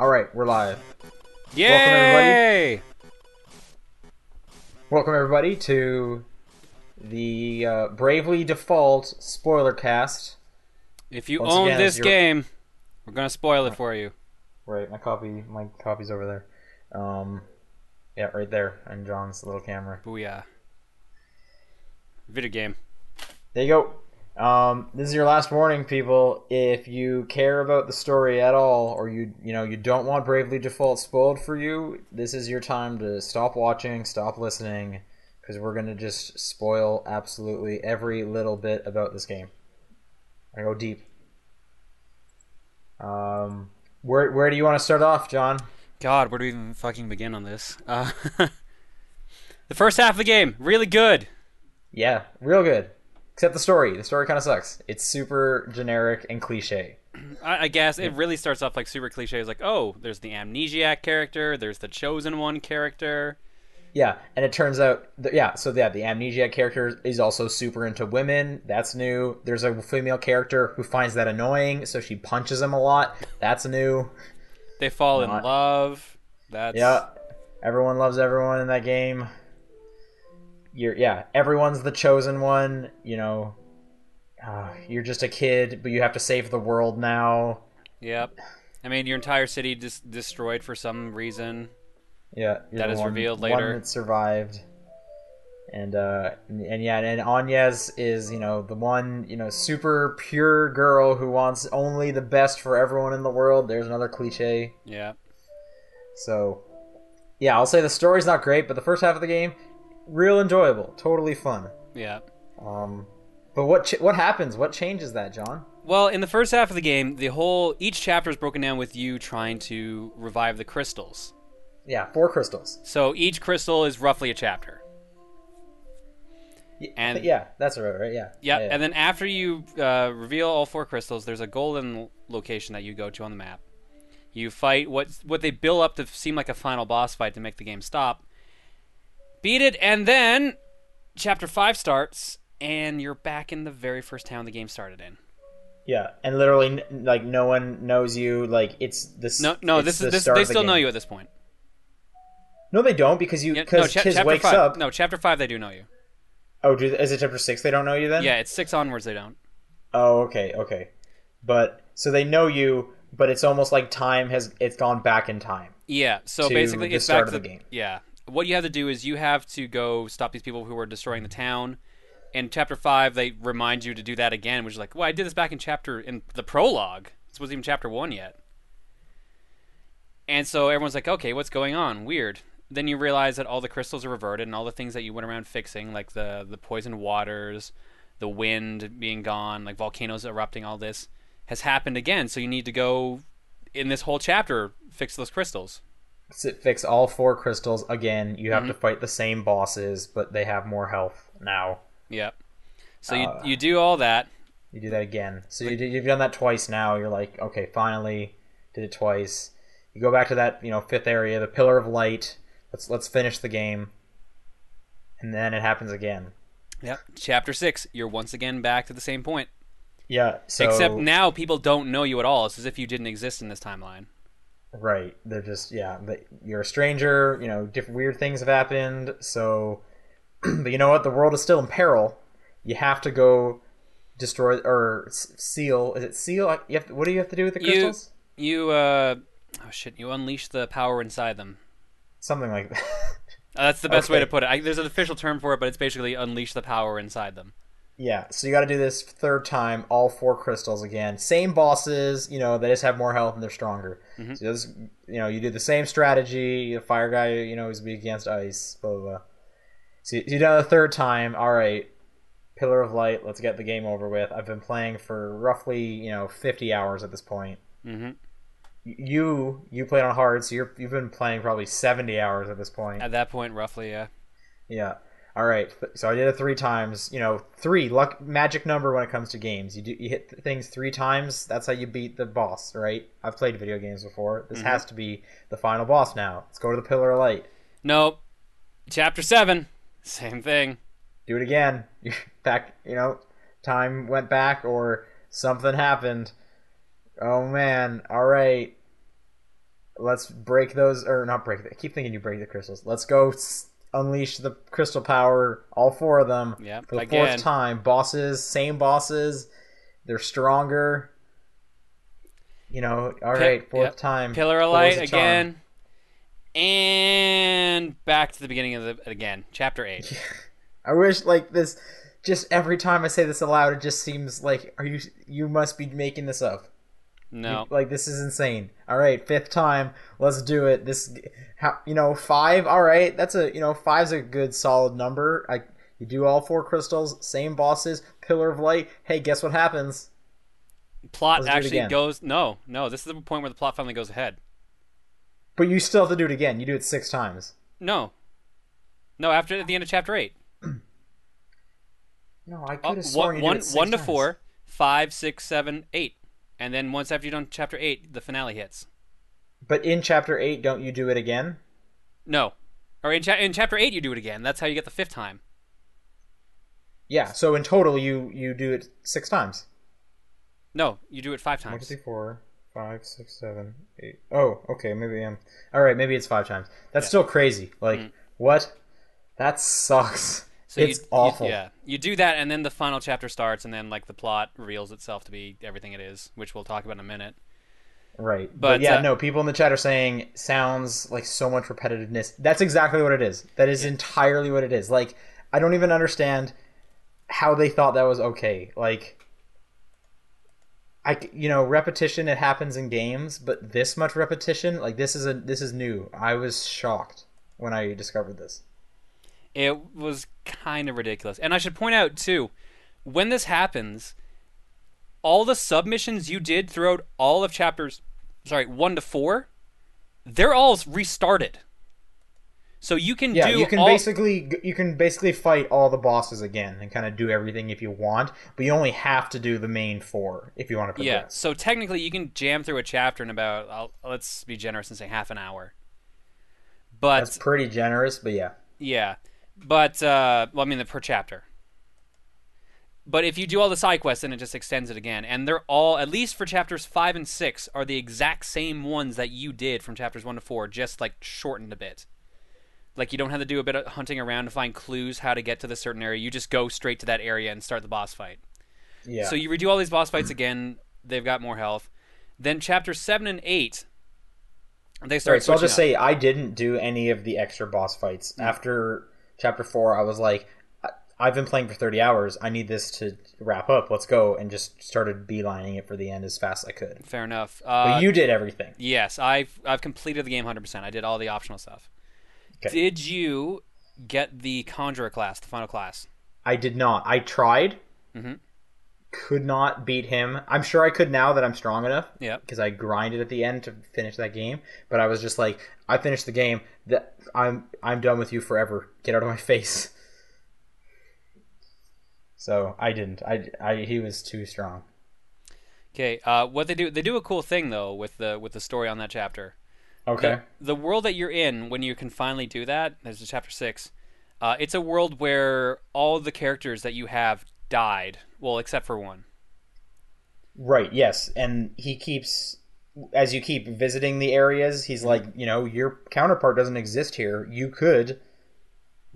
All right, we're live. Yay! Welcome everybody to the uh, Bravely Default spoiler cast. If you Once own again, this you're- game, we're gonna spoil it for you. Right, my copy, my copy's over there. Um, yeah, right there, on John's little camera. Booyah. Video game. There you go. Um, this is your last warning, people. If you care about the story at all, or you you know you don't want Bravely Default spoiled for you, this is your time to stop watching, stop listening, because we're gonna just spoil absolutely every little bit about this game. I go deep. Um, where where do you want to start off, John? God, where do we even fucking begin on this? Uh, the first half of the game, really good. Yeah, real good. Except the story. The story kind of sucks. It's super generic and cliche. I, I guess it really starts off like super cliche. It's like, oh, there's the amnesiac character, there's the chosen one character. Yeah, and it turns out, th- yeah. So yeah, the amnesiac character is also super into women. That's new. There's a female character who finds that annoying, so she punches him a lot. That's new. They fall Not- in love. That's Yeah, everyone loves everyone in that game. You're yeah, everyone's the chosen one. You know, uh, you're just a kid, but you have to save the world now. Yep. I mean, your entire city dis- destroyed for some reason. Yeah, That the is one- revealed one later. that survived. And uh, and, and yeah, and Agnès is you know the one you know super pure girl who wants only the best for everyone in the world. There's another cliche. Yeah. So yeah, I'll say the story's not great, but the first half of the game, real enjoyable, totally fun. Yeah. Um, but what ch- what happens? What changes that, John? Well, in the first half of the game, the whole each chapter is broken down with you trying to revive the crystals. Yeah, four crystals. So each crystal is roughly a chapter. And- yeah, that's right, right? Yeah. Yeah, yeah. and then after you uh, reveal all four crystals, there's a golden location that you go to on the map. You fight what what they build up to seem like a final boss fight to make the game stop. Beat it, and then chapter five starts, and you're back in the very first town the game started in. yeah, and literally, like no one knows you. Like it's this. No, no, this the is this. They of the still know you at this point. No, they don't because you Yeah, because no, cha- Chiz wakes five. up. No, chapter five they do know you. Oh, do, is it chapter six? They don't know you then. Yeah, it's six onwards they don't. Oh, okay, okay. But so they know you, but it's almost like time has it's gone back in time. Yeah, so basically the it's start back of to the game. Yeah. What you have to do is you have to go stop these people who are destroying the town. In chapter 5 they remind you to do that again, which is like, "Well, I did this back in chapter in the prologue. This wasn't even chapter 1 yet." And so everyone's like, "Okay, what's going on? Weird." Then you realize that all the crystals are reverted and all the things that you went around fixing like the the poisoned waters, the wind being gone, like volcanoes erupting, all this has happened again. So you need to go in this whole chapter fix those crystals. Fix all four crystals again. You have Mhm. to fight the same bosses, but they have more health now. Yep. So Uh, you you do all that. You do that again. So you, you've done that twice now. You're like, okay, finally, did it twice. You go back to that, you know, fifth area, the Pillar of Light. Let's let's finish the game, and then it happens again. Yep. Chapter six, you're once again back to the same point. Yeah. So Except now people don't know you at all. It's as if you didn't exist in this timeline. Right. They're just yeah. But you're a stranger. You know, different weird things have happened. So, but you know what? The world is still in peril. You have to go destroy or seal. Is it seal? You have to, what do you have to do with the You- crystals? You uh oh shit, you unleash the power inside them. Something like that. Uh, that's the best way to put it. I, there's an official term for it, but it's basically unleash the power inside them. Yeah. So you got to do this third time. All four crystals again. Same bosses. You know, they just have more health and they're stronger. Mhm. So this, you know, you do the same strategy. The fire guy, you know, is weak against ice. Blah blah. blah. So you you do it the third time. All right. Pillar of Light. Let's get the game over with. I've been playing for roughly you know 50 hours at this point. hmm You you played on hard, so you're you've been playing probably 70 hours at this point. At that point, roughly, yeah. Yeah. All right. So I did it three times. You know, three luck magic number when it comes to games. You do you hit th- things three times. That's how you beat the boss, right? I've played video games before. This Mhm. has to be the final boss now. Let's go to the Pillar of Light. Nope. Chapter seven, same thing. Do it again. You're back. You know, time went back or something happened. Oh man. All right. let's break those or not break. I keep thinking you break the crystals. Let's go unleash the crystal power. All four of them. Yeah. For the again. fourth time, bosses, same bosses. They're stronger. You know, all right, fourth yep. time. Pillar of Light again. And back to the beginning of the again, chapter eight. I wish like this. Just every time I say this aloud, it just seems like are you you must be making this up. No, Like this is insane. All right, fifth time. Let's do it. This, how you know, five. All right, that's a you know, five's a good solid number. I you do all four crystals, same bosses, pillar of light. Hey, guess what happens? plot let's actually goes. No, no. This is the point where the plot finally goes ahead. But you still have to do it again. You do it six times. No, no. After at the end of chapter eight, No, I Oh, could have sworn one, you did it six one to times. four, five, six, seven, eight, and then once after you've done chapter eight, the finale hits. But in chapter eight, don't you do it again? No, or in, cha- in chapter eight, you do it again. That's how you get the fifth time. Yeah. So in total, you you do it six times. No, you do it five times. three, four, five, six, seven, eight. Oh, okay. Maybe I'm. All right. Maybe it's five times. That's still crazy. Like mm-hmm. what? That sucks. So it's you, you- awful. yeah, you do that, and then the final chapter starts, and then like the plot reveals itself to be everything it is, which we'll talk about in a minute. Right. But, But, yeah, uh, no, people in the chat are saying sounds like so much repetitiveness. That's exactly what it is. That is entirely what it is. Like I don't even understand how they thought that was okay. Like I, you know, repetition it happens in games, but this much repetition, like this is a this is new. I was shocked when I discovered this. It was kind of ridiculous. And I should point out too, when this happens, all the submissions you did throughout all of chapters, sorry, 1 to 4, they're all restarted. So you can Yeah, do you can all, basically you can basically fight all the bosses again and kind of do everything if you want, but you only have to do the main four if you want to Yeah, so technically you can jam through a chapter in about I'll, let's be generous and say half an hour. But That's pretty generous, but yeah. Yeah, but uh, well, I mean the per chapter. But if you do all the side quests, then it just extends it again, and they're all at least for chapters five and six are the exact same ones that you did from chapters one to four, just like shortened a bit. Like you don't have to do a bit of hunting around to find clues how to get to the certain area. You just go straight to that area and start the boss fight. Yeah. So you redo all these boss fights again. They've got more health. Then chapters seven and eight, they start. Right, so I'll just up. say I didn't do any of the extra boss fights. After chapter four, I was like, I've been playing for 30 hours. I need this to wrap up. Let's go. And just started beelining it for the end as fast as I could. Fair enough. But Uh, you did everything. Yes, I've I've completed the game 100%. I did all the optional stuff. Okay. Did you get the Conjurer class, the final class? I did not. I tried. Mhm. Could not beat him. I'm sure I could now that I'm strong enough. Yeah. Because I grinded at the end to finish that game. But I was just like, I finished the game. That I'm I'm done with you forever. Get out of my face. So I didn't. I, I he was too strong. Okay. Uh, what they do? They do a cool thing though with the with the story on that chapter. Okay. The, the world that you're in when you can finally do that. There's a chapter six. Uh, it's a world where all the characters that you have died. Well, except for one. Right. Yes. And he keeps as you keep visiting the areas, he's like, you know, your counterpart doesn't exist here. You could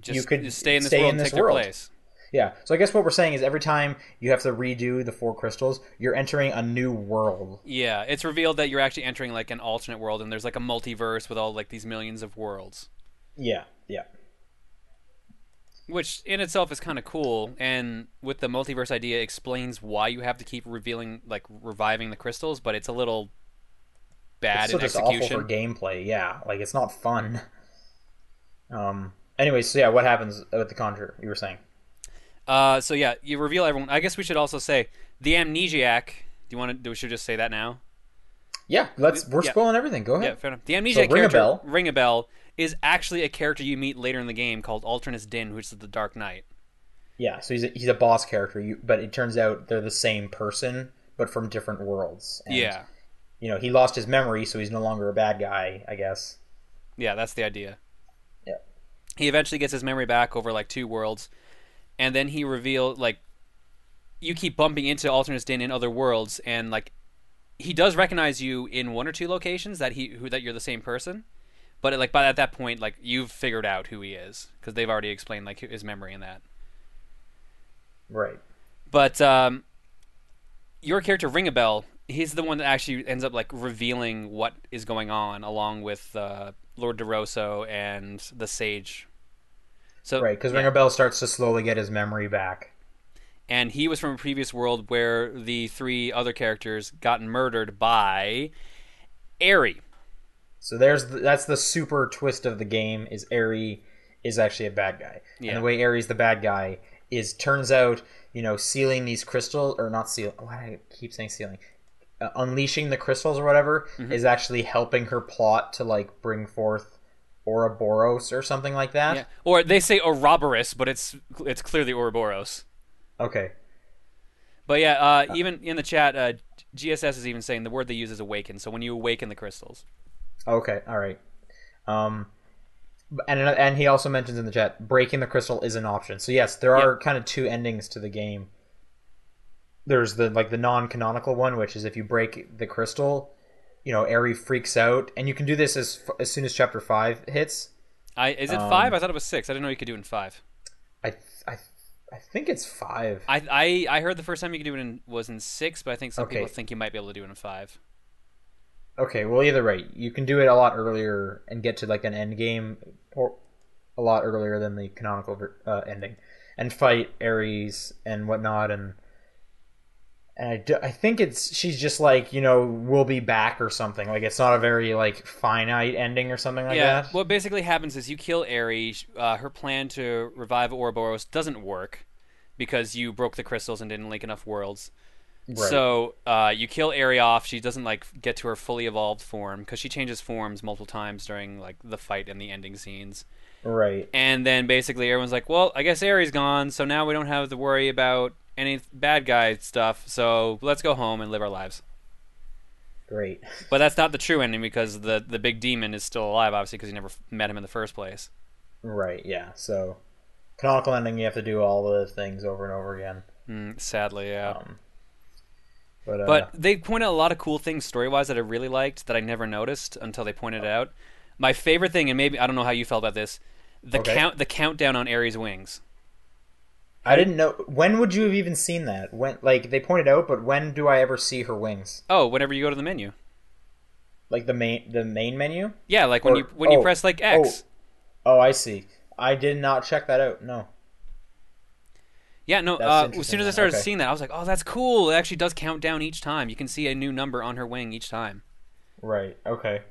Just You could just stay in this stay world in and this world. place. Yeah. So I guess what we're saying is every time you have to redo the four crystals, you're entering a new world. Yeah, it's revealed that you're actually entering like an alternate world, and there's like a multiverse with all like these millions of worlds. Yeah. Yeah. which in itself is kind of cool and with the multiverse idea explains why you have to keep revealing like reviving the crystals but it's a little bad It's in just awful for gameplay. Yeah. Like it's not fun. Um. Anyway, so yeah, what happens with the conjure? You were saying. uh, so yeah you reveal everyone i guess we should also say the amnesiac do you want to do we should just say that now Yeah. Let's. We're Yeah. spoiling everything. Go ahead. yeah fair enough the amnesiac ring a character bell. Ringabel is actually a character you meet later in the game called Alternis Dim which is the dark knight Yeah, so he's a, he's a boss character, you, but it turns out they're the same person, but from different worlds. And, yeah You know, he lost his memory, so he's no longer a bad guy, I guess. Yeah, that's the idea. Yeah. He eventually gets his memory back over like two worlds, and then he revealed like you keep bumping into Alternis Dim in other worlds, and like he does recognize you in one or two locations that he who that you're the same person. But like by at that point, like you've figured out who he is because they've already explained like his memory and that. Right. But um, your character Ringabel, he's the one that actually ends up like revealing what is going on, along with uh, Lord DeRosso and the Sage. So Right, because yeah. Ringabel starts to slowly get his memory back. and he was from a previous world where the three other characters got murdered by Airy. So there's the, that's the super twist of the game is Airy is actually a bad guy. Yeah. And the way Airy's the bad guy is turns out, you know, sealing these crystals or not seal why do I keep saying sealing? Uh, unleashing the crystals or whatever Mm-hmm. is actually helping her plot to like bring forth Ouroboros or something like that. Yeah. Or they say Ouroboros, but it's it's clearly Ouroboros. Okay. But yeah, uh, even in the chat, uh, GSS is even saying the word they use is awaken. So when you awaken the crystals, Okay, all right. Um, and and he also mentions in the chat breaking the crystal is an option. So yes, there are kind of two endings to the game. There's the like the non-canonical one, which is if you break the crystal, you know, Airy freaks out, and you can do this as as soon as chapter five hits. I is it Um, five? I thought it was six. I didn't know you could do it in five. I I I think it's five. I I, I heard the first time you could do it in was in six, but I think some Okay. people think you might be able to do it in five. Okay, well either way, you can do it a lot earlier and get to like an end game or a lot earlier than the canonical uh, ending, and fight Airy and whatnot, and and I, do- I think it's she's just like you know we'll be back or something like it's not a very like finite ending or something like yeah. that. What basically happens is you kill Airy. Uh, her plan to revive Ouroboros doesn't work because you broke the crystals and didn't link enough worlds. Right. So uh, you kill Airy off. She doesn't like get to her fully evolved form because she changes forms multiple times during like the fight and the ending scenes. right, And then basically everyone's like, "Well, I guess Airy's gone, so now we don't have to worry about any bad guy stuff. So let's go home and live our lives." great. But that's not the true ending because the the big demon is still alive, obviously, because you never met him in the first place. Right, yeah. So canonical ending, you have to do all the things over and over again. Mm, sadly, yeah. Um, but uh, But they point out a lot of cool things story wise that I really liked that I never noticed until they pointed it out. My favorite thing, and maybe I don't know how you felt about this, the Okay. count the countdown on Airy's wings. I didn't know. When would you have even seen that? When, like, they pointed out, but when do I ever see her wings? Oh, whenever you go to the menu. Like the main, the main menu? Yeah, like when Or- you when you oh, press like X. Oh, I see. I did not check that out. No. Yeah, no. Uh, as soon as I started okay. seeing that, I was like, "Oh, that's cool! It actually does count down each time. You can see a new number on her wing each time." Right. Okay.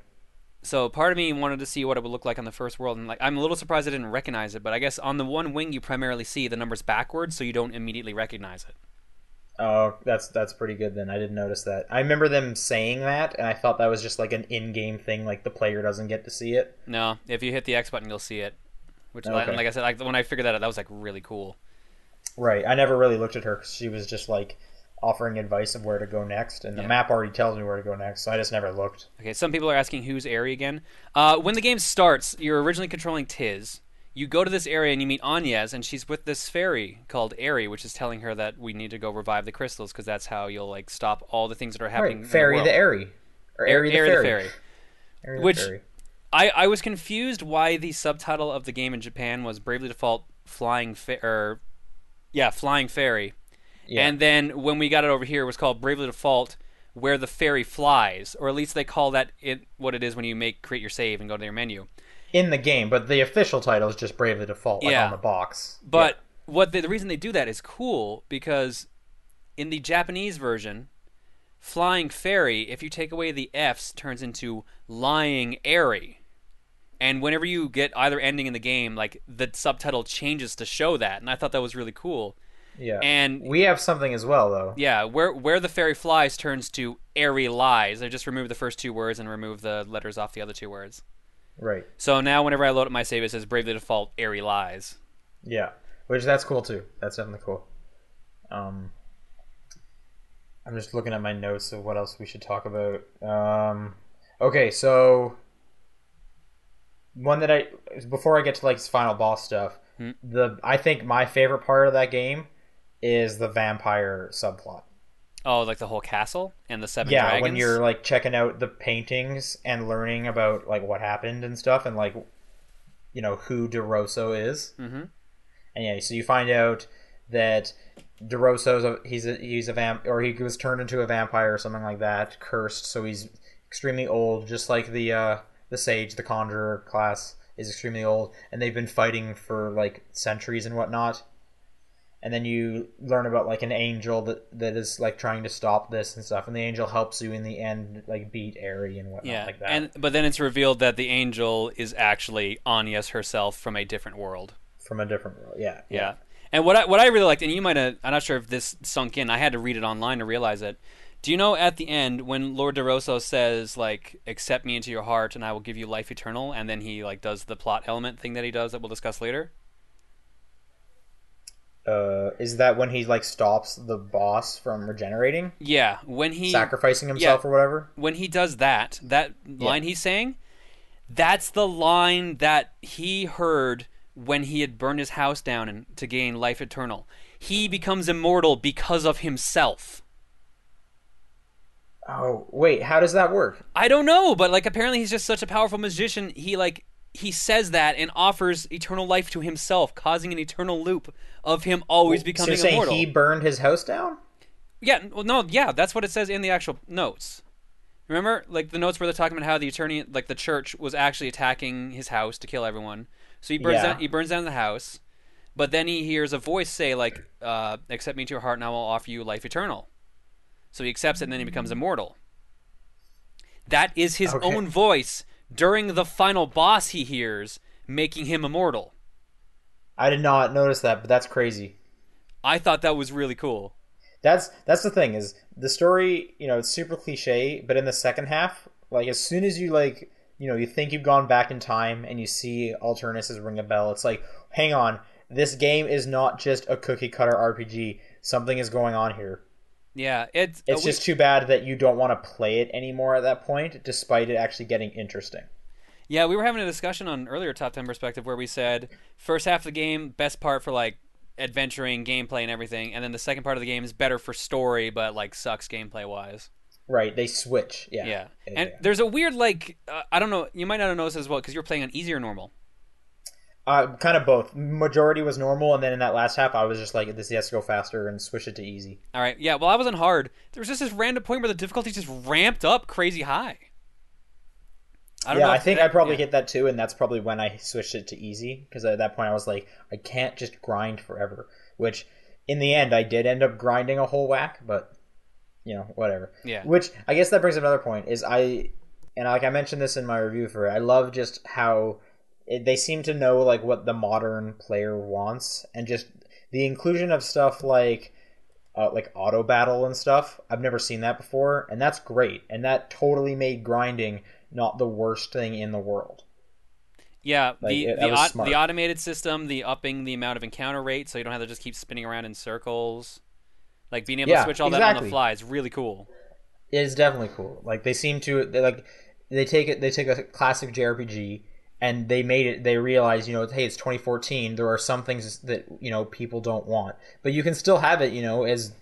So part of me wanted to see what it would look like on the first world, and like I'm a little surprised I didn't recognize it. But I guess on the one wing you primarily see the numbers backwards, so you don't immediately recognize it. Oh, that's that's pretty good then. I didn't notice that. I remember them saying that, and I thought that was just like an in-game thing, like the player doesn't get to see it. No, if you hit the X button, you'll see it. Which, Okay. like, I said, like when I figured that out, that was like really cool. Right. I never really looked at her because she was just like offering advice of where to go next, and the Yeah. map already tells me where to go next, so I just never looked. Okay, some people are asking who's Airy again. Uh, when the game starts, you're originally controlling Tiz. You go to this area and you meet Agnès, and she's with this fairy called Airy, which is telling her that we need to go revive the crystals because that's how you'll like stop all the things that are happening. Right. Fairy the, the. Airy. Or Airy the Aerie Fairy. the fairy. Airy the Which- Fairy. I, I was confused why the subtitle of the game in Japan was Bravely Default Flying Fa- or yeah Flying Fairy, Yeah. and then when we got it over here, it was called Bravely Default Where the Fairy Flies, or at least they call that it what it is when you make create your save and go to your menu. in the game, but the official title is just Bravely Default, like Yeah. on the box. But what the, the reason they do that is cool because in the Japanese version, Flying Fairy, if you take away the F's, turns into Lying Airy. And whenever you get either ending in the game, like the subtitle changes to show that, and I thought that was really cool. Yeah. And we have something as well, though. yeah, where where the fairy flies turns to airy lies. I just remove the first two words and remove the letters off the other two words. Right. So now whenever I load up my save, it says bravely default airy lies. Yeah, which that's cool too. That's definitely cool. Um, I'm just looking at my notes of what else we should talk about. Um, okay, so one that I before I get to like final boss stuff, Hmm. the I think my favorite part of that game is the vampire subplot. Oh, like the whole castle and the seven yeah, dragons. when you're like checking out the paintings and learning about like what happened and stuff, and like you know who DeRosso is. Mm-hmm. And yeah, so you find out that DeRosso's a, he's a he's a vamp or he was turned into a vampire or something like that, cursed. So he's extremely old, just like the uh, the sage, the conjurer class is extremely old, and they've been fighting for like centuries and whatnot. And then you learn about like an angel that that is like trying to stop this and stuff, and the angel helps you in the end, like beat Airy and whatnot Yeah, like that and but then it's revealed that the angel is actually Agnès herself from a different world. from a different world. Yeah, Yeah. And what I what I really liked, and you might have, I'm not sure if this sunk in. I had to read it online to realize it. Do you know at the end when Lord DeRosso says like, "Accept me into your heart, and I will give you life eternal," and then he like does the plot element thing that he does that we'll discuss later. Uh, is that when he like stops the boss from regenerating, Yeah, when he sacrificing himself or whatever? when he does that, that line he's saying, that's the line that he heard when he had burned his house down and to gain life eternal. He becomes immortal because of himself. Oh, wait, how does that work? I don't know, but like apparently he's just such a powerful magician. He like he says that and offers eternal life to himself, causing an eternal loop of him always so becoming saying immortal. he burned his house down? Yeah, well, no, yeah, that's what it says in the actual notes. Remember, like the notes where they're talking about how the attorney, like the church, was actually attacking his house to kill everyone. So he burns Yeah. down, he burns down the house, but then he hears a voice say, like, uh, "Accept me into your heart, and I will offer you life eternal." So he accepts it, and then he becomes immortal. That is his Okay. own voice during the final boss he hears, making him immortal. I did not notice that, but that's crazy. I thought that was really cool. That's that's the thing is the story, you know, it's super cliche, but in the second half, like as soon as you like, you know, you think you've gone back in time and you see Alternis's ring a bell, it's like, hang on, this game is not just a cookie cutter RPG. Something is going on here. Yeah, it's It's we- just too bad that you don't want to play it anymore at that point, despite it actually getting interesting. Yeah, we were having a discussion on earlier top ten perspective where we said first half of the game best part for like adventuring, gameplay, and everything, and then the second part of the game is better for story, but like sucks gameplay wise. Right? They switch. Yeah. Yeah, Yeah, and yeah. there's a weird like uh, I don't know, you might not have noticed as well because you're playing on easier normal. Uh, kind of both. Majority was normal, and then in that last half, I was just like, "This has to go faster," and switch it to easy. All right, yeah. Well, I was on hard. There was just this random point where the difficulty just ramped up crazy high. I don't yeah, know I think that- I probably yeah. hit that too, and that's probably when I switched it to easy because at that point I was like, I can't just grind forever. Which, in the end, I did end up grinding a whole whack, but you know, whatever. Yeah. Which I guess that brings up another point is I, and like I mentioned this in my review for it, I love just how it, they seem to know like what the modern player wants, and just the inclusion of stuff like. Uh, like auto battle and stuff. I've never seen that before, and that's great. And that totally made grinding not the worst thing in the world. Yeah, Like, the it- the, au- the automated system, the upping the amount of encounter rate, so you don't have to just keep spinning around in circles. Like being able Yeah, to switch all that on the fly is really cool. It is definitely cool. Like they seem to they like they take it they take a classic JRPG and they made it they realize, you know, hey, it's 2014, there are some things that, you know, people don't want. But you can still have it, you know, as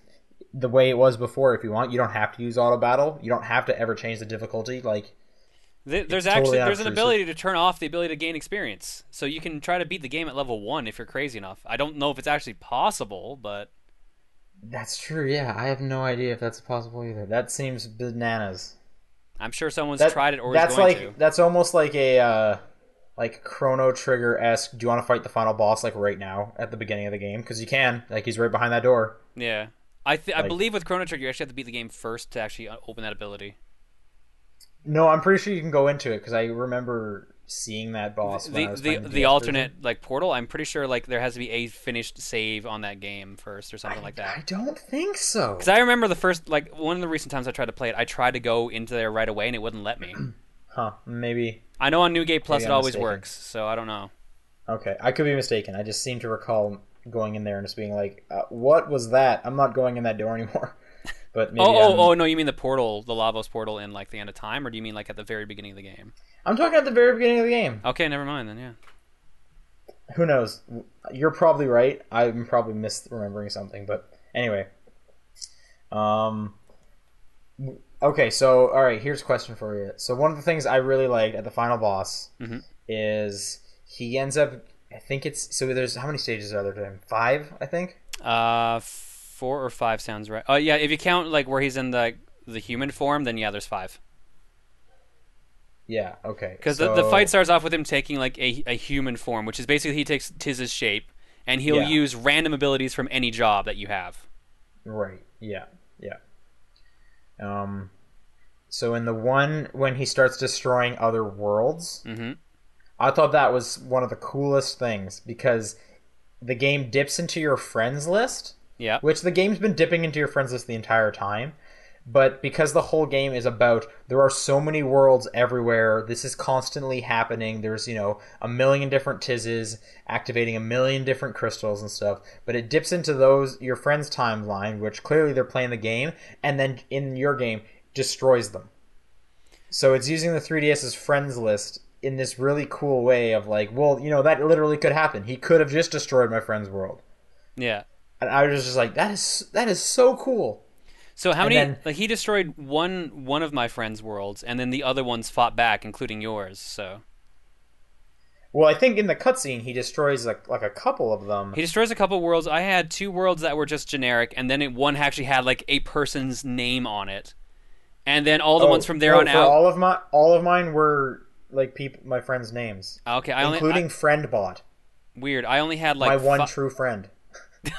the way it was before if you want. You don't have to use auto battle. You don't have to ever change the difficulty like Th- There's totally actually there's an ability to turn off the ability to gain experience, so you can try to beat the game at level one if you're crazy enough. I don't know if it's actually possible, but That's true. Yeah, I have no idea if that's possible either. That seems bananas. I'm sure someone's That- tried it or that's is going like to. that's almost like a uh, like Chrono Trigger esque. Do you want to fight the final boss like right now at the beginning of the game? Because you can. Like he's right behind that door. Yeah, I th- I believe with Chrono Trigger you actually have to beat the game first to actually uh, open that ability. No, I'm pretty sure you can go into it because I remember seeing that boss. when I The was the playing the alternate like portal, I'm pretty sure like there has to be a finished save on that game first or something like that. I don't think so. Because I remember the first like one of the recent times I tried to play it, I tried to go into there right away and it wouldn't let me. Huh? Maybe. I know on New Game Plus it I'm always mistaken. works, so I don't know. Okay, I could be mistaken. I just seem to recall going in there and just being like, uh, "What was that? I'm not going in that door anymore." But maybe oh, I'm, oh, oh, no! You mean the portal, the Lavos portal in like the end of time, or do you mean like at the very beginning of the game? I'm talking at the very beginning of the game. Okay, never mind then. Yeah. who knows? You're probably right. I'm probably misremembering something, but anyway. Um. Okay, so all right, here's a question for you. So one of the things I really liked at the final boss Mhm. is he ends up. I think it's so. There's how many stages are there to him? Five, I think. Uh, four or five sounds right. Oh yeah, if you count like where he's in the the human form, then yeah, there's five. Yeah. Okay. Because the, the fight starts off with him taking like a, a human form, which is basically he takes Tiz's shape, and he'll Yeah. use random abilities from any job that you have. Right. Yeah. Yeah. Um. So in the one when he starts destroying other worlds, hmm I thought that was one of the coolest things because the game dips into your friends list, Yeah. which the game's been dipping into your friends list the entire time. But because the whole game is about there are so many worlds everywhere, this is constantly happening. There's, you know, a million different tizzes activating a million different crystals and stuff. But it dips into those your friends' timeline, which clearly they're playing the game, and then in your game destroys them. So it's using the 3DS's friends list in this really cool way of like, well, you know, that literally could happen. He could have just destroyed my friend's world. Yeah. And I was just like, that is that is so cool. So how And many? then- like he destroyed one one of my friend's worlds, and then the other ones fought back, including yours. So Well, I think in the cutscene he destroys like like a couple of them. he destroys a couple worlds. I had two worlds that were just generic, and then it, one actually had like a person's name on it, and then all the Oh, ones from there no, on out. All of my all of mine were like people my friends' names, okay, I only including FriendBot, I, weird. I only had like my one fi- true friend.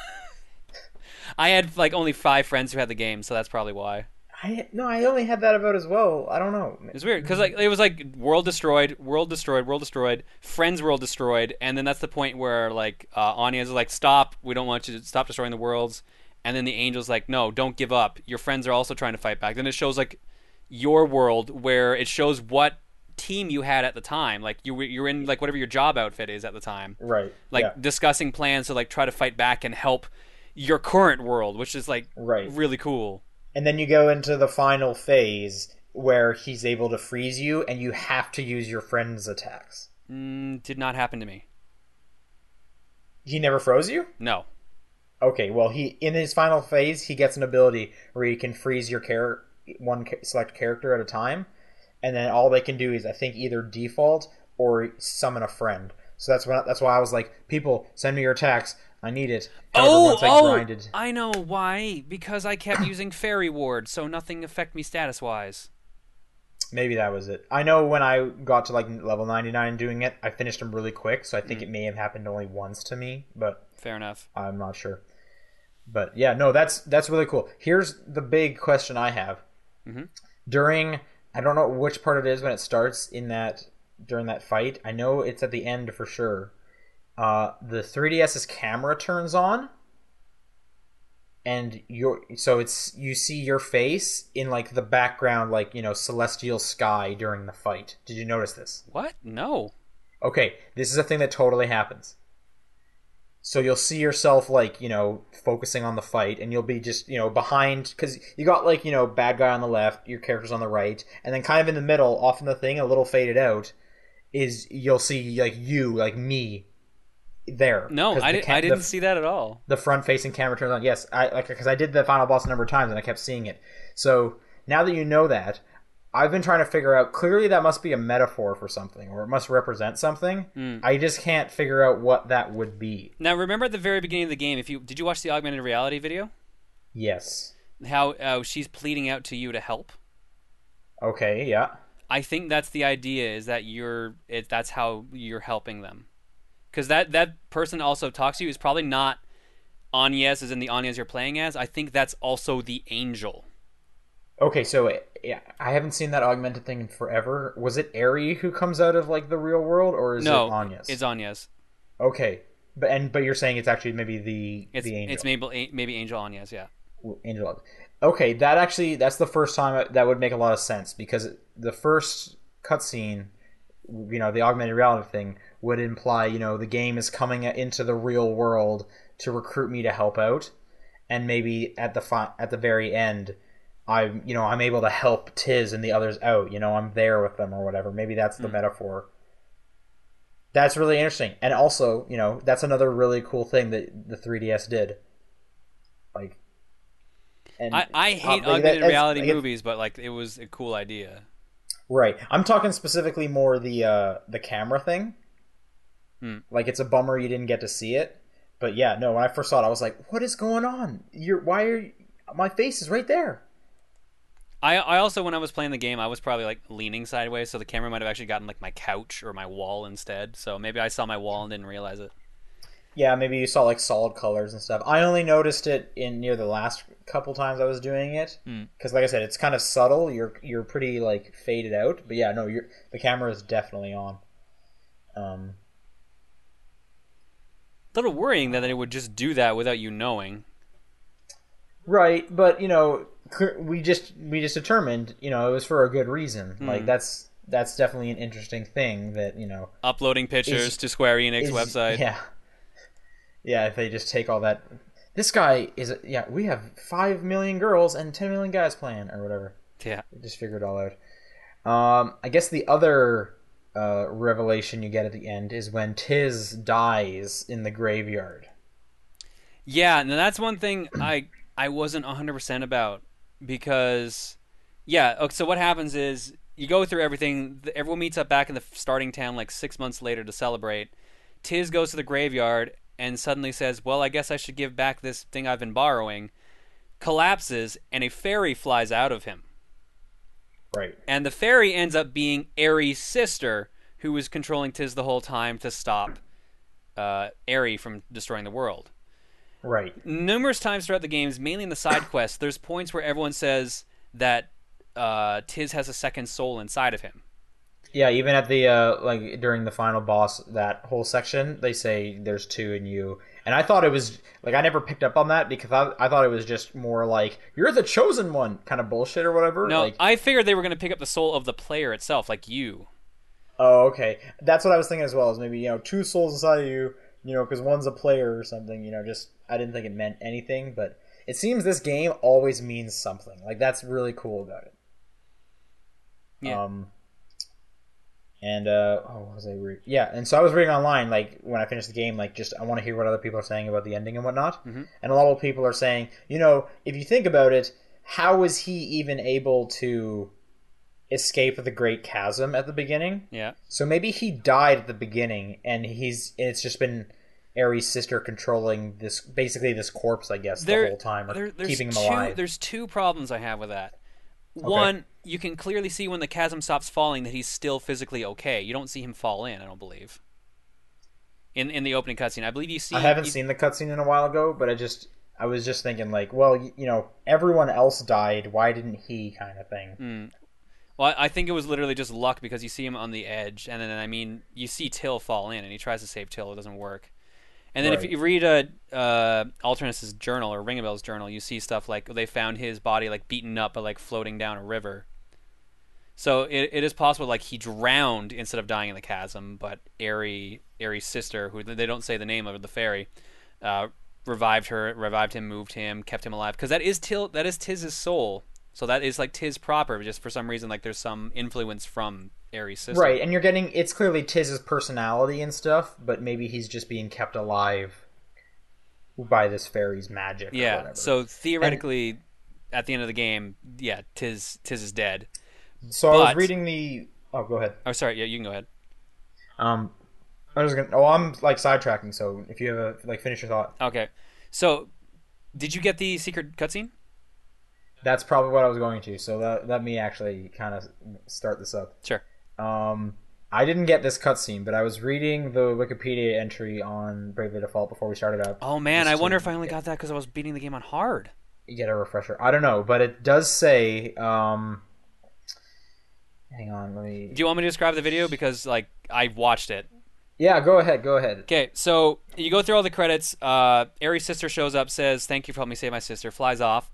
I had like only five friends who had the game, so that's probably why. I no, I only had that about as well. I don't know. It was weird because like it was like world destroyed, world destroyed, world destroyed, friends world destroyed, and then that's the point where like uh, Anya's like, "Stop! We don't want you to stop destroying the worlds." And then the angel's like, "No, don't give up. Your friends are also trying to fight back." Then it shows like your world where it shows what team you had at the time. Like you were- you're in like whatever your job outfit is at the time, Right. like yeah. discussing plans to like try to fight back and help your current world, which is like Right. really cool. And then you go into the final phase where he's able to freeze you, and you have to use your friend's attacks. Mm, did not happen to me. He never froze you. No. Okay, well, he in his final phase, he gets an ability where he can freeze your char- one select character at a time, and then all they can do is I think either default or summon a friend. So that's why that's why I was like, people send me your attacks. I need it. However, Oh, I oh, grinded, I know why. Because I kept using Fairy Ward, so nothing affect me status wise. maybe that was it. I know when I got to like level ninety nine doing it, I finished them really quick. So I Mm. think it may have happened only once to me, but Fair enough. I'm not sure. But yeah, no, that's that's really cool. Here's the big question I have. Mm-hmm. During I don't know which part it is when it starts in that during that fight. I know it's at the end for sure. Uh, the 3DS's camera turns on, and your so it's you see your face in like the background, like you know celestial sky during the fight. Did you notice this? What? No. okay, this is a thing that totally happens. So you'll see yourself like, you know, focusing on the fight and you'll be just, you know, behind cuz you got like, you know, bad guy on the left, your character's on the right, and then kind of in the middle, off in the thing, a little faded out, is you'll see like you, like me there. No, I, did, ca- I didn't the, see that at all. the front facing camera turns on. Yes, I like because I did the final boss a number of times and I kept seeing it. So now that you know that, I've been trying to figure out. Clearly, that must be a metaphor for something, or it must represent something. Hmm. I just can't figure out what that would be. Now, remember at the very beginning of the game, if you did you watch the augmented reality video? Yes. How uh, she's pleading out to you to help. Okay. Yeah. I think that's the idea is that you're it, that's how you're helping them. Cuz that that person also talks to you is probably not Agnès is in the Agnès you're playing as. I think that's also the angel. Okay. So yeah, I haven't seen that augmented thing in forever. Was it Airy who comes out of like the real world, or is no, it Agnès? it's Agnès. okay. But and but you're saying it's actually maybe the It's the angel. it's maybe maybe Angel Agnès, yeah. Angel. Okay, that actually that's the first time that would make a lot of sense because the first cutscene, you know, the augmented reality thing would imply, you know, the game is coming into the real world to recruit me to help out, and maybe at the fi- at the very end, I'm you know I'm able to help Tiz and the others out. You know, I'm there with them or whatever. Maybe that's the metaphor. That's really interesting, and also, you know, that's another really cool thing that the 3DS did. Like And I, I hate uh, like, that- augmented that's- reality like, it- movies, but like it was a cool idea. Right. I'm talking specifically more the uh, the camera thing. Hmm. Like it's a bummer you didn't get to see it, but yeah, no. When I first saw it, I was like, "What is going on? You're why are you, my face is right there?" I I also when I was playing the game, I was probably like leaning sideways, so the camera might have actually gotten like my couch or my wall instead. So maybe I saw my wall and didn't realize it. Yeah, maybe you saw like solid colors and stuff. I only noticed it in near the last couple times I was doing it Hmm. because, like I said, it's kind of subtle. You're you're pretty like faded out, but yeah, no, you're the camera is definitely on. Um, A little worrying that it would just do that without you knowing. Right, but you know, we just we just determined, you know, it was for a good reason. Hmm. Like that's that's definitely an interesting thing that you know Uploading pictures Is- to Square Enix is- website. Yeah, yeah. If they just take all that, this guy is yeah. We have five million girls and ten million guys playing or whatever. yeah. They just figured it all out. Um, I guess the other uh, revelation you get at the end is when Tiz dies in the graveyard. Yeah, and that's one thing I I wasn't 100% about because yeah, so what happens is you go through everything, everyone meets up back in the starting town like 6 months later to celebrate. Tiz goes to the graveyard and suddenly says, "Well, I guess I should give back this thing I've been borrowing." Collapses and a fairy flies out of him. Right. And the fairy ends up being Airy's sister, who was controlling Tiz the whole time to stop uh, Airy from destroying the world Right. numerous times throughout the games, mainly in the side quests, there's points where everyone says that uh, Tiz has a second soul inside of him. Yeah, even at the uh, like during the final boss, that whole section, they say there's two in you, and I thought it was like I never picked up on that because I, I thought it was just more like you're the chosen one kind of bullshit or whatever. No, like, I figured they were going to pick up the soul of the player itself, like you. oh, okay, that's what I was thinking as well. Is maybe you know two souls inside of you, you know, because one's a player or something. You know, just I didn't think it meant anything, but it seems this game always means something. Like that's really cool about it. Yeah. Um, and uh, oh, was I reading? Yeah, and so I was reading online, like when I finished the game, like just I want to hear what other people are saying about the ending and whatnot. Mhm. And a lot of people are saying, you know, if you think about it, how was he even able to escape the Great Chasm at the beginning? Yeah. So maybe he died at the beginning, and he's and it's just been Airy's sister controlling this, basically this corpse, I guess, There- the whole time, or There, keeping him two, alive. There's two problems I have with that. One, you can clearly see when the chasm stops falling that he's still physically okay. You don't see him fall in, I don't believe. In in the opening cutscene, I believe you see. I haven't you- seen the cutscene in a while ago, but I just I was just thinking like, well, you know, everyone else died. Why didn't he? Kind of thing. Mm. Well, I I think it was literally just luck because you see him on the edge, and then I mean, you see Till fall in, and he tries to save Till, it doesn't work. And then Right. if you read uh, uh, Alternis's journal or Ringabel's journal, you see stuff like they found his body like beaten up, but like floating down a river. So it, it is possible like he drowned instead of dying in the chasm, but Airy, Airy's sister, who they don't say the name of the fairy, uh, revived her, revived him, moved him, kept him alive because that is Till, that is Tiz's soul. So that is like Tiz proper, just for some reason like there's some influence from Sister. Right, and you're getting it's clearly Tiz's personality and stuff, but maybe he's just being kept alive by this fairy's magic. or Yeah. whatever. So theoretically, at the end of the game, yeah, Tiz Tiz is dead. so I was reading the. Oh, go ahead. Oh, sorry. Yeah, you can go ahead. Um, I was gonna. Oh, I'm like sidetracking. So if you have a like, finish your thought. Okay. So, did you get the secret cutscene? That's probably what I was going to. So that let me actually kind of start this up. Sure. Um, I didn't get this cutscene, but I was reading the Wikipedia entry on Bravely Default before we started up. Oh man, I wonder if I only got that because I was beating the game on hard. get a refresher. I don't know, but it does say. Um, hang on, let me. Do you want me to describe the video because like I watched it? Yeah, go ahead. Go ahead. Okay, so you go through all the credits. Uh, Airy's sister shows up, says, "Thank you for helping me save my sister." Flies off.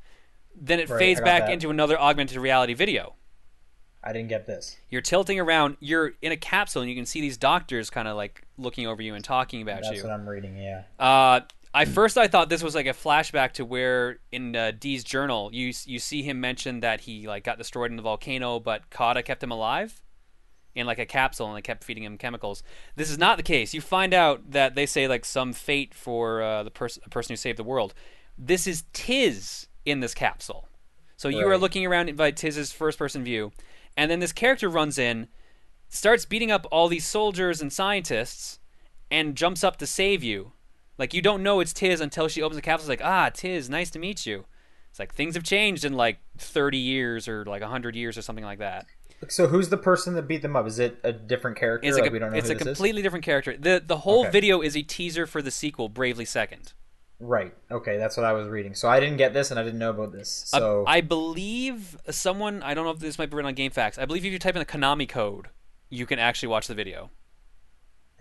Then it Right, fades back that. into another augmented reality video. I didn't get this. You're tilting around. You're in a capsule, and you can see these doctors kind of like looking over you and talking about That's you. That's what I'm reading. Yeah. Uh, I first I thought this was like a flashback to where in uh, Dee's journal you you see him mention that he like got destroyed in the volcano, but Kata kept him alive in like a capsule and they kept feeding him chemicals. This is not the case. You find out that they say like some fate for uh, the person person who saved the world. This is Tiz in this capsule. So you are looking around by Tiz's first person view, and then this character runs in, starts beating up all these soldiers and scientists, and jumps up to save you. Like you don't know it's Tiz until she opens the capsule. It's like, ah, Tiz, nice to meet you. It's like things have changed in like 30 years or like 100 years or something like that. So who's the person that beat them up? Is it a different character? It's like a, we don't know it's a this is? completely different character. The the whole Okay. video is a teaser for the sequel, Bravely Second. Right. Okay, that's what I was reading. So I didn't get this, and I didn't know about this. So I believe someone I don't know if this might be written on GameFAQs. I believe if you type in the Konami code, you can actually watch the video.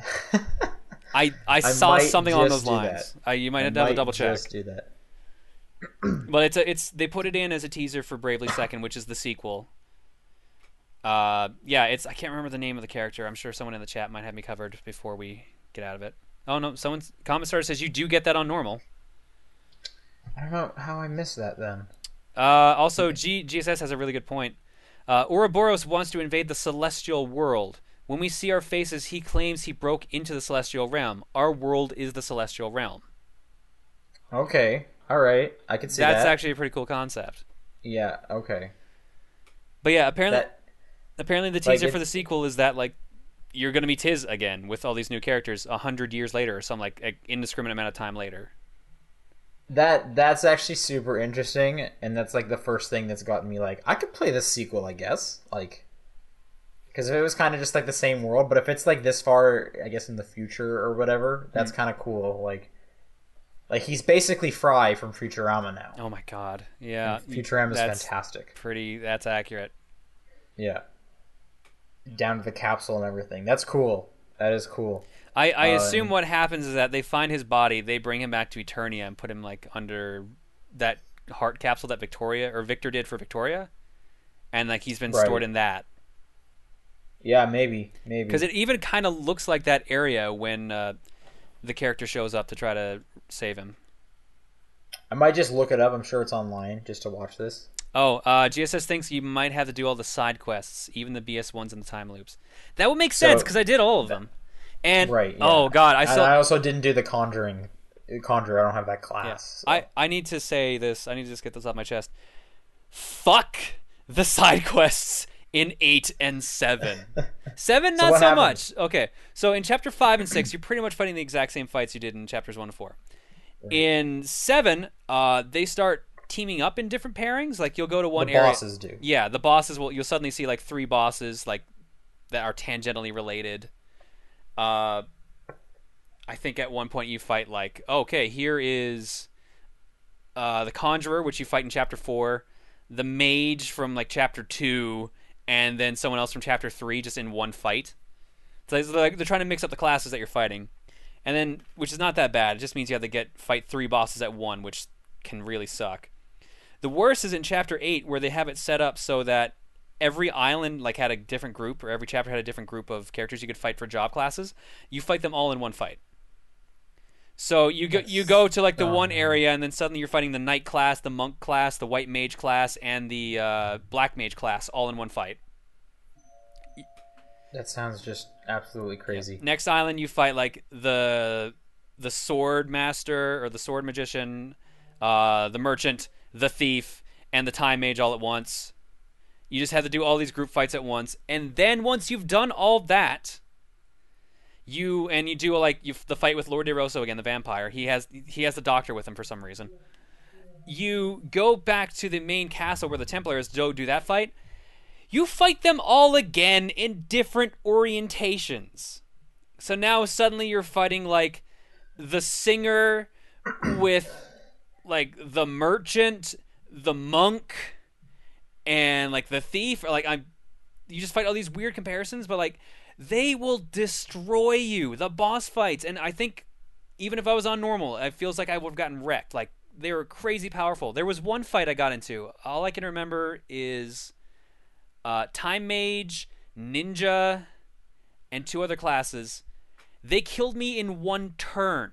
I I, saw something along those lines. Uh, you might I have to have a double check. Just do that. But it's a, it's they put it in as a teaser for Bravely Second, which is the sequel. Uh, yeah, it's I can't remember the name of the character. I'm sure someone in the chat might have me covered before we get out of it. Oh no, someone's Comet Strider says you do get that on normal. I don't know how I missed that then. Uh, also, G- GSS has a really good point. Uh, Ouroboros wants to invade the celestial world. When we see our faces, he claims he broke into the celestial realm. Our world is the celestial realm. Okay. All right. I can see that. That's that. actually a pretty cool concept. Yeah. Okay. But yeah, apparently, That. apparently the teaser it- for the sequel is that like you're gonna be Tiz again with all these new characters a hundred years later or some like indiscriminate amount of time later. That that's actually super interesting, and that's like the first thing that's gotten me like I could play this sequel, I guess, like because if it was kind of just like the same world, but if it's like this far, I guess in the future or whatever, that's mm. kind of cool. Like, like he's basically Fry from Futurama now. Oh my god, yeah, Futurama's that's fantastic. pretty. That's accurate. Yeah, down to the capsule and everything. That's cool. That is cool. I, I Uh, assume what happens is that they find his body, they bring him back to Eternia and put him like under that heart capsule that Victoria or Victor did for Victoria, and like he's been Right. stored in that Yeah, maybe, maybe. because it even kind of looks like that area when uh, the character shows up to try to save him. I might just look it up. I'm sure it's online just to watch this. Oh, uh, GSS thinks you might have to do all the side quests, even the BS ones and the time loops. That would make sense So- because I did all of them. And Right. yeah. oh god, I saw. I also didn't do the Conjuring. Conjure. I don't have that Yeah. class. so- I, I need to say this. I need to just get this off my chest. Fuck the side quests in 8 and 7. 7, not so, happened? much. Okay, so in chapter 5 and 6, you're pretty much fighting the exact same fights you did in chapters 1 and 4. In 7, uh, they start teaming up in different pairings. Like, you'll go to one the area. bosses do. Yeah, the bosses will. You'll suddenly see like three bosses like that are tangentially related. Uh, I think at one point you fight like okay, here is uh, the conjurer, which you fight in chapter four, the mage from like chapter two, and then someone else from chapter three, just in one fight. So like they're trying to mix up the classes that you're fighting, and then which is not that bad. It just means you have to get fight three bosses at one, which can really suck. The worst is in chapter eight, where they have it set up so that every island like had a different group, or every chapter had a different group of characters you could fight for job classes. You fight them all in one fight. So you go you go to like the one area, and then suddenly you're fighting the knight class, the monk class, the white mage class, and the uh, black mage class all in one fight. That sounds just absolutely crazy. Next island, you fight like the the sword master or the sword magician, uh, the merchant, the thief, and the time mage all at once. You just have to do all these group fights at once, and then once you've done all that, you and you do like you, the fight with Lord De Rosso again, the vampire. He has he has the doctor with him for some reason. You go back to the main castle where the Templars do do that fight. You fight them all again in different orientations. So now suddenly you're fighting like the singer with like the merchant, the monk, and like the thief. Or like I'm, you just fight all these weird comparisons, but like they will destroy you. The boss fights, and I think even if I was on normal, it feels like I would have gotten wrecked. Like they were crazy powerful. There was one fight I got into. All I can remember is uh, Time Mage, Ninja, and two other classes. They killed me in one turn.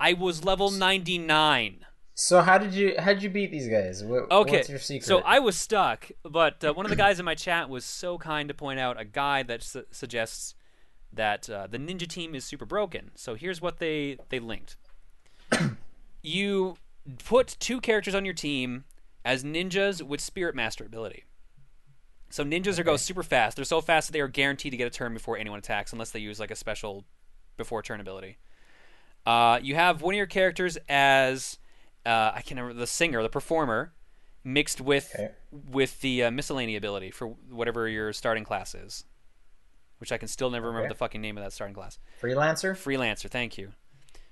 I was level 99. So how did you how did you beat these guys? What, Okay, What's your secret? so I was stuck, but uh, one of the guys in my chat was so kind to point out a guide that su- suggests that uh, the ninja team is super broken. So here's what they they linked. you put two characters on your team as ninjas with Spirit Master ability. So ninjas are go super fast. They're so fast that they are guaranteed to get a turn before anyone attacks, unless they use like a special before turn ability. Uh, you have one of your characters as uh, I can't remember the singer, the performer, mixed with Okay. with the uh, miscellany ability for whatever your starting class is, which I can still never remember Okay. the fucking name of that starting class. Freelancer. Freelancer, thank you.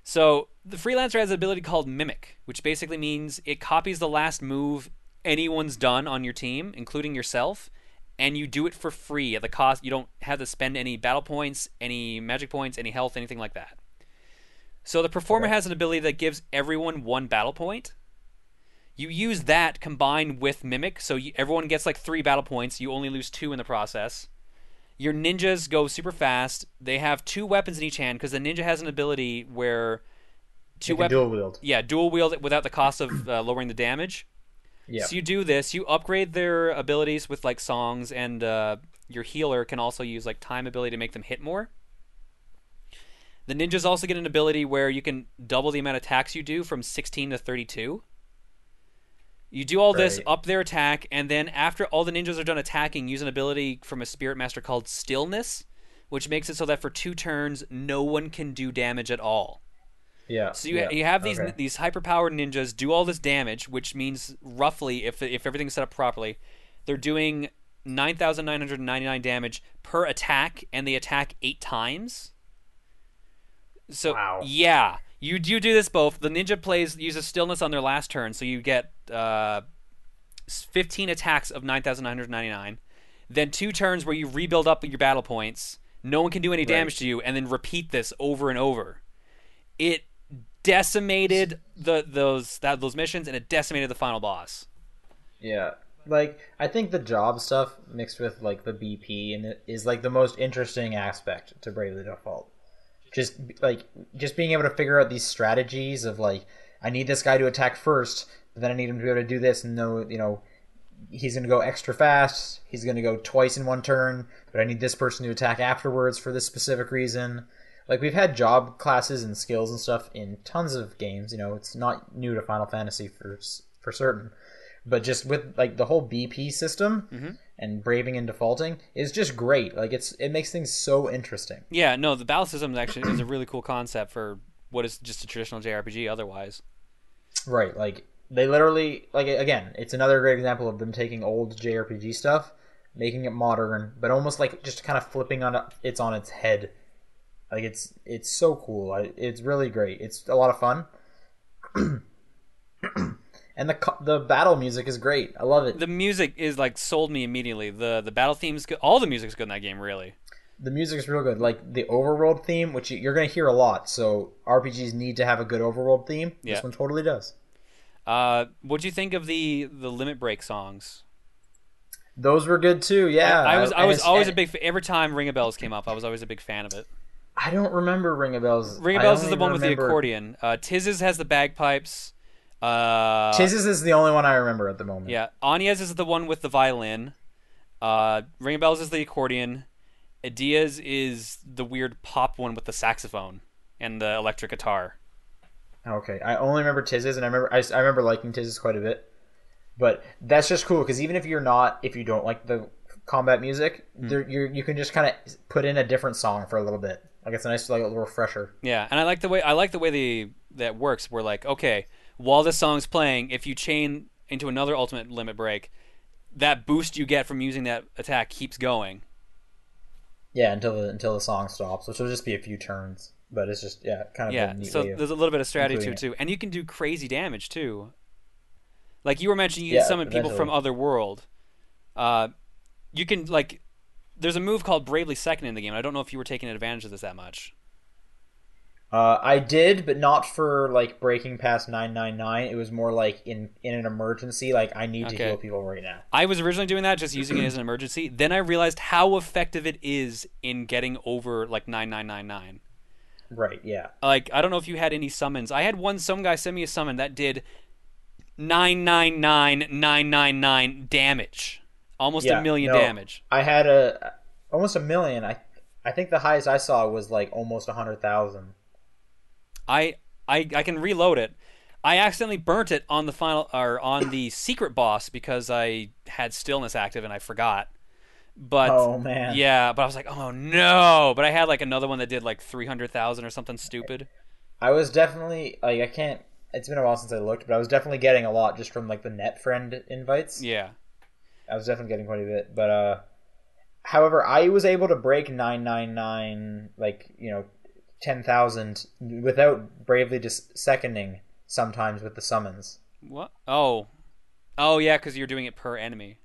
So the freelancer has an ability called Mimic, which basically means it copies the last move anyone's done on your team, including yourself, and you do it for free at the cost. You don't have to spend any battle points, any magic points, any health, anything like that. So the performer Okay. has an ability that gives everyone one battle point. You use that combined with Mimic, so you, everyone gets like three battle points. You only lose two in the process. Your ninjas go super fast. They have two weapons in each hand because the ninja has an ability where two weapons. dual wield. Yeah, dual wield it without the cost of uh, lowering the damage. Yeah. So you do this. You upgrade their abilities with like songs, and uh, your healer can also use like time ability to make them hit more. The ninjas also get an ability where you can double the amount of attacks you do from 16 to 32. You do all this, up their attack, and then after all the ninjas are done attacking, use an ability from a spirit master called Stillness, which makes it so that for two turns, no one can do damage at all. yeah. So you, yeah. you have these Okay. these hyperpowered ninjas do all this damage, which means roughly, if if everything's set up properly, they're doing nine thousand nine hundred ninety nine damage per attack, and they attack eight times. So Wow. yeah, you you do this both. The ninja plays uses stillness on their last turn, so you get uh, fifteen attacks of nine thousand nine hundred ninety nine. Then two turns where you rebuild up your battle points. No one can do any damage Right. to you, and then repeat this over and over. It decimated the those that those missions, and it decimated the final boss. Yeah. Like I think the job stuff mixed with like the BP and it is like the most interesting aspect to Bravely Default. Just like just being able to figure out these strategies of like I need this guy to attack first, but then I need him to be able to do this and know you know he's going to go extra fast. He's going to go twice in one turn, but I need this person to attack afterwards for this specific reason. Like we've had job classes and skills and stuff in tons of games. You know, it's not new to Final Fantasy for for certain, but just with like the whole BP system mm-hmm. and braving and defaulting is just great. Like it's it makes things so interesting. Yeah, no, the battle system is actually is a really cool concept for what is just a traditional JRPG. Otherwise, Right, like they literally like again, it's another great example of them taking old JRPG stuff, making it modern, but almost like just kind of flipping on it's on its head. Like it's it's so cool. It's really great. It's a lot of fun. and the the battle music is great. I love it. the music is like sold me immediately. the The battle theme's good. All the music's good in that game, really. The music is real good. Like the overworld theme, which you- you're going to hear a lot. So RPGs need to have a good overworld theme. Yeah. This one totally does. Uh, what do you think of the the limit break songs? Those were good too. Yeah, I was I was always a big fa- every time Ringabel came up, I was always a big fan of it. I don't remember Ringabel. Ring of Bells is the one with the accordion. Uh, Tiz's has the bagpipes. Uh, Tiz's is the only one I remember at the moment. yeah, Agnès's is the one with the violin. Uh, Ringabel is the accordion. Edea's is the weird pop one with the saxophone and the electric guitar. Okay, I only remember Tiz's, and I remember I, I remember liking Tiz's quite a bit. But that's just cool because even if you're not, if you don't like the combat music, Hmm. there you you can just kind of put in a different song for a little bit. Like it's a nice like a little refresher. Yeah, and I like the way I like the way the that works. Where like, okay, while this song's playing, if you chain into another ultimate limit break, that boost you get from using that attack keeps going. Yeah, until the until the song stops, which will just be a few turns. But it's just yeah, kind of Yeah, so there's a little bit of strategy to it too, and you can do crazy damage too. Like you were mentioning, you Yeah, can summon people from other world. Uh, you can like, there's a move called Bravely Second in the game. I don't know if you were taking advantage of this that much. Uh, I did, but not for like breaking past nine nine nine. It was more like in in an emergency, like I need to heal people right now. I was originally doing that, just using it as an emergency. Then I realized how effective it is in getting over like nine nine nine nine. Right? Yeah. like I don't know if you had any summons. I had one some guy sent me a summon that did nine nine nine nine nine nine damage. Almost Yeah, a million no. damage. I had a almost a million. I I think the highest I saw was like almost a hundred thousand. I, I I can reload it. I accidentally burnt it on the final or on the secret boss because I had stillness active and I forgot. But Oh, man. yeah, but I was like, oh no! But I had like another one that did like three hundred thousand or something stupid. I was definitely like I can't. It's been a while since I looked, but I was definitely getting a lot just from like the net friend invites. Yeah, I was definitely getting quite a bit, but uh, however, I was able to break nine nine nine, like you know, ten thousand without bravely just seconding sometimes with the summons. what? Oh, oh yeah, because you're doing it per enemy.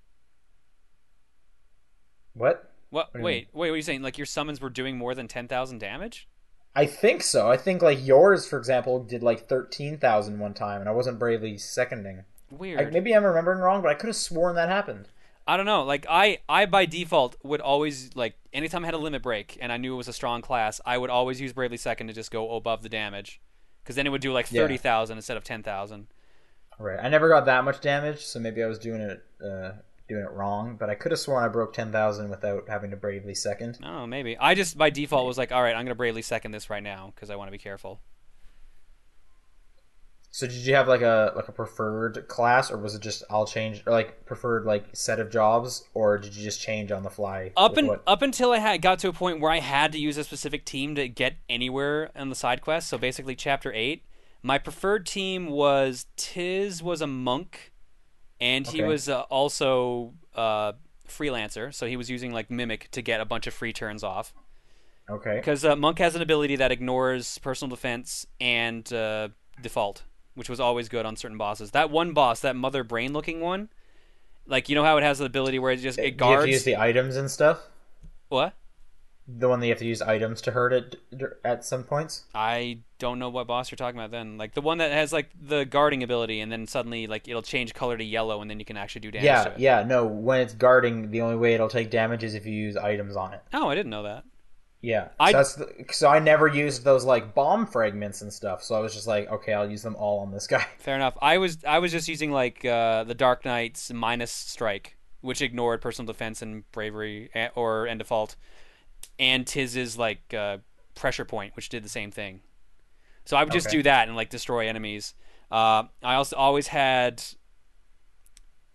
What? What? you wait, wait. What are you saying? Like your summons were doing more than ten thousand damage? I think so. I think like yours, for example, did like thirteen thousand one time, and I wasn't bravely seconding. Weird. I, maybe I'm remembering wrong, but I could have sworn that happened. I don't know. Like I, I by default would always like anytime I had a limit break and I knew it was a strong class, I would always use Bravely Second to just go above the damage, because then it would do like Yeah. thirty thousand instead of ten thousand. Right. I never got that much damage, so maybe I was doing it uh, doing it wrong. But I could have sworn I broke ten thousand without having to bravely second. Oh. Maybe I just by default was like, all right, I'm gonna Bravely Second this right now because I want to be careful. So did you have like a like a preferred class, or was it just I'll change, or like preferred like set of jobs, or did you just change on the fly? Up and what- up until I had got to a point where I had to use a specific team to get anywhere on the side quest. So basically, chapter eight, my preferred team was Tiz was a monk, and he Okay. was uh, also uh, freelancer. So he was using like mimic to get a bunch of free turns off. Okay. Because uh, monk has an ability that ignores personal defense and uh, default, which was always good on certain bosses. That one boss, that mother brain looking one, like you know how it has the ability where it just it Do you have guards to use the items and stuff? what. The one that you have to use items to hurt it at some points. I don't know what boss you're talking about then. Like the one that has like the guarding ability and then suddenly like it'll change color to yellow and then you can actually do damage Yeah, to it. yeah. No, when it's guarding, the only way it'll take damage is if you use items on it. Oh, I didn't know that. Yeah, I- so that's so I never used those like bomb fragments and stuff. So I was just like, okay, I'll use them all on this guy. Fair enough. I was I was just using like uh, the Dark Knight's minus strike, which ignored personal defense and bravery eh, or and default, and Tiz's like uh, pressure point, which did the same thing. So I would just Okay. do that and like destroy enemies. Uh, I also always had.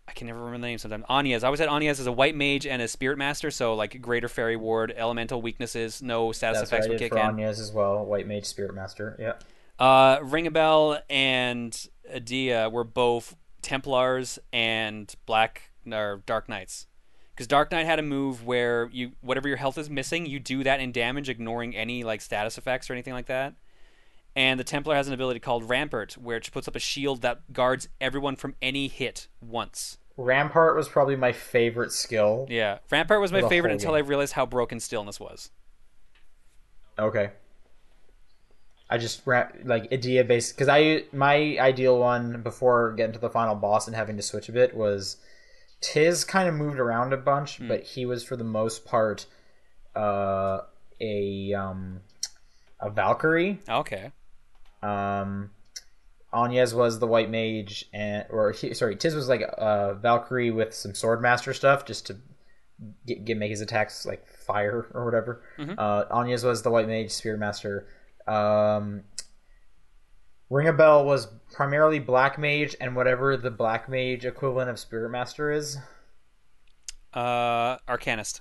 I can never remember the name sometimes. Agnès. I always had Agnès as a white mage and a spirit master, so like greater fairy ward, elemental weaknesses, no status That's what effects I would did kick for in. Agnès's as well. White Mage Spirit Master. Yeah. Uh, Ringabel and Edea were both Templars and Black or Dark Knights. Because Dark Knight had a move where you whatever your health is missing, you do that in damage, ignoring any like status effects or anything like that. And the Templar has an ability called Rampart, which puts up a shield that guards everyone from any hit once. Rampart was probably my favorite skill. Yeah, Rampart was my favorite until game. I realized how broken Stillness was. Okay. I just like Idea based because I my ideal one before getting to the final boss and having to switch a bit was Tiz kind of moved around a bunch, but he was for the most part uh, a um, a Valkyrie. Okay. Um, Agnès was the white mage, and or he, sorry, Tiz was like a Valkyrie with some swordmaster stuff, just to get, get make his attacks like fire or whatever. Uh, Agnès was the white mage, spirit master. Um, Ringabel was primarily black mage, and whatever the black mage equivalent of spirit master is, Uh, Arcanist.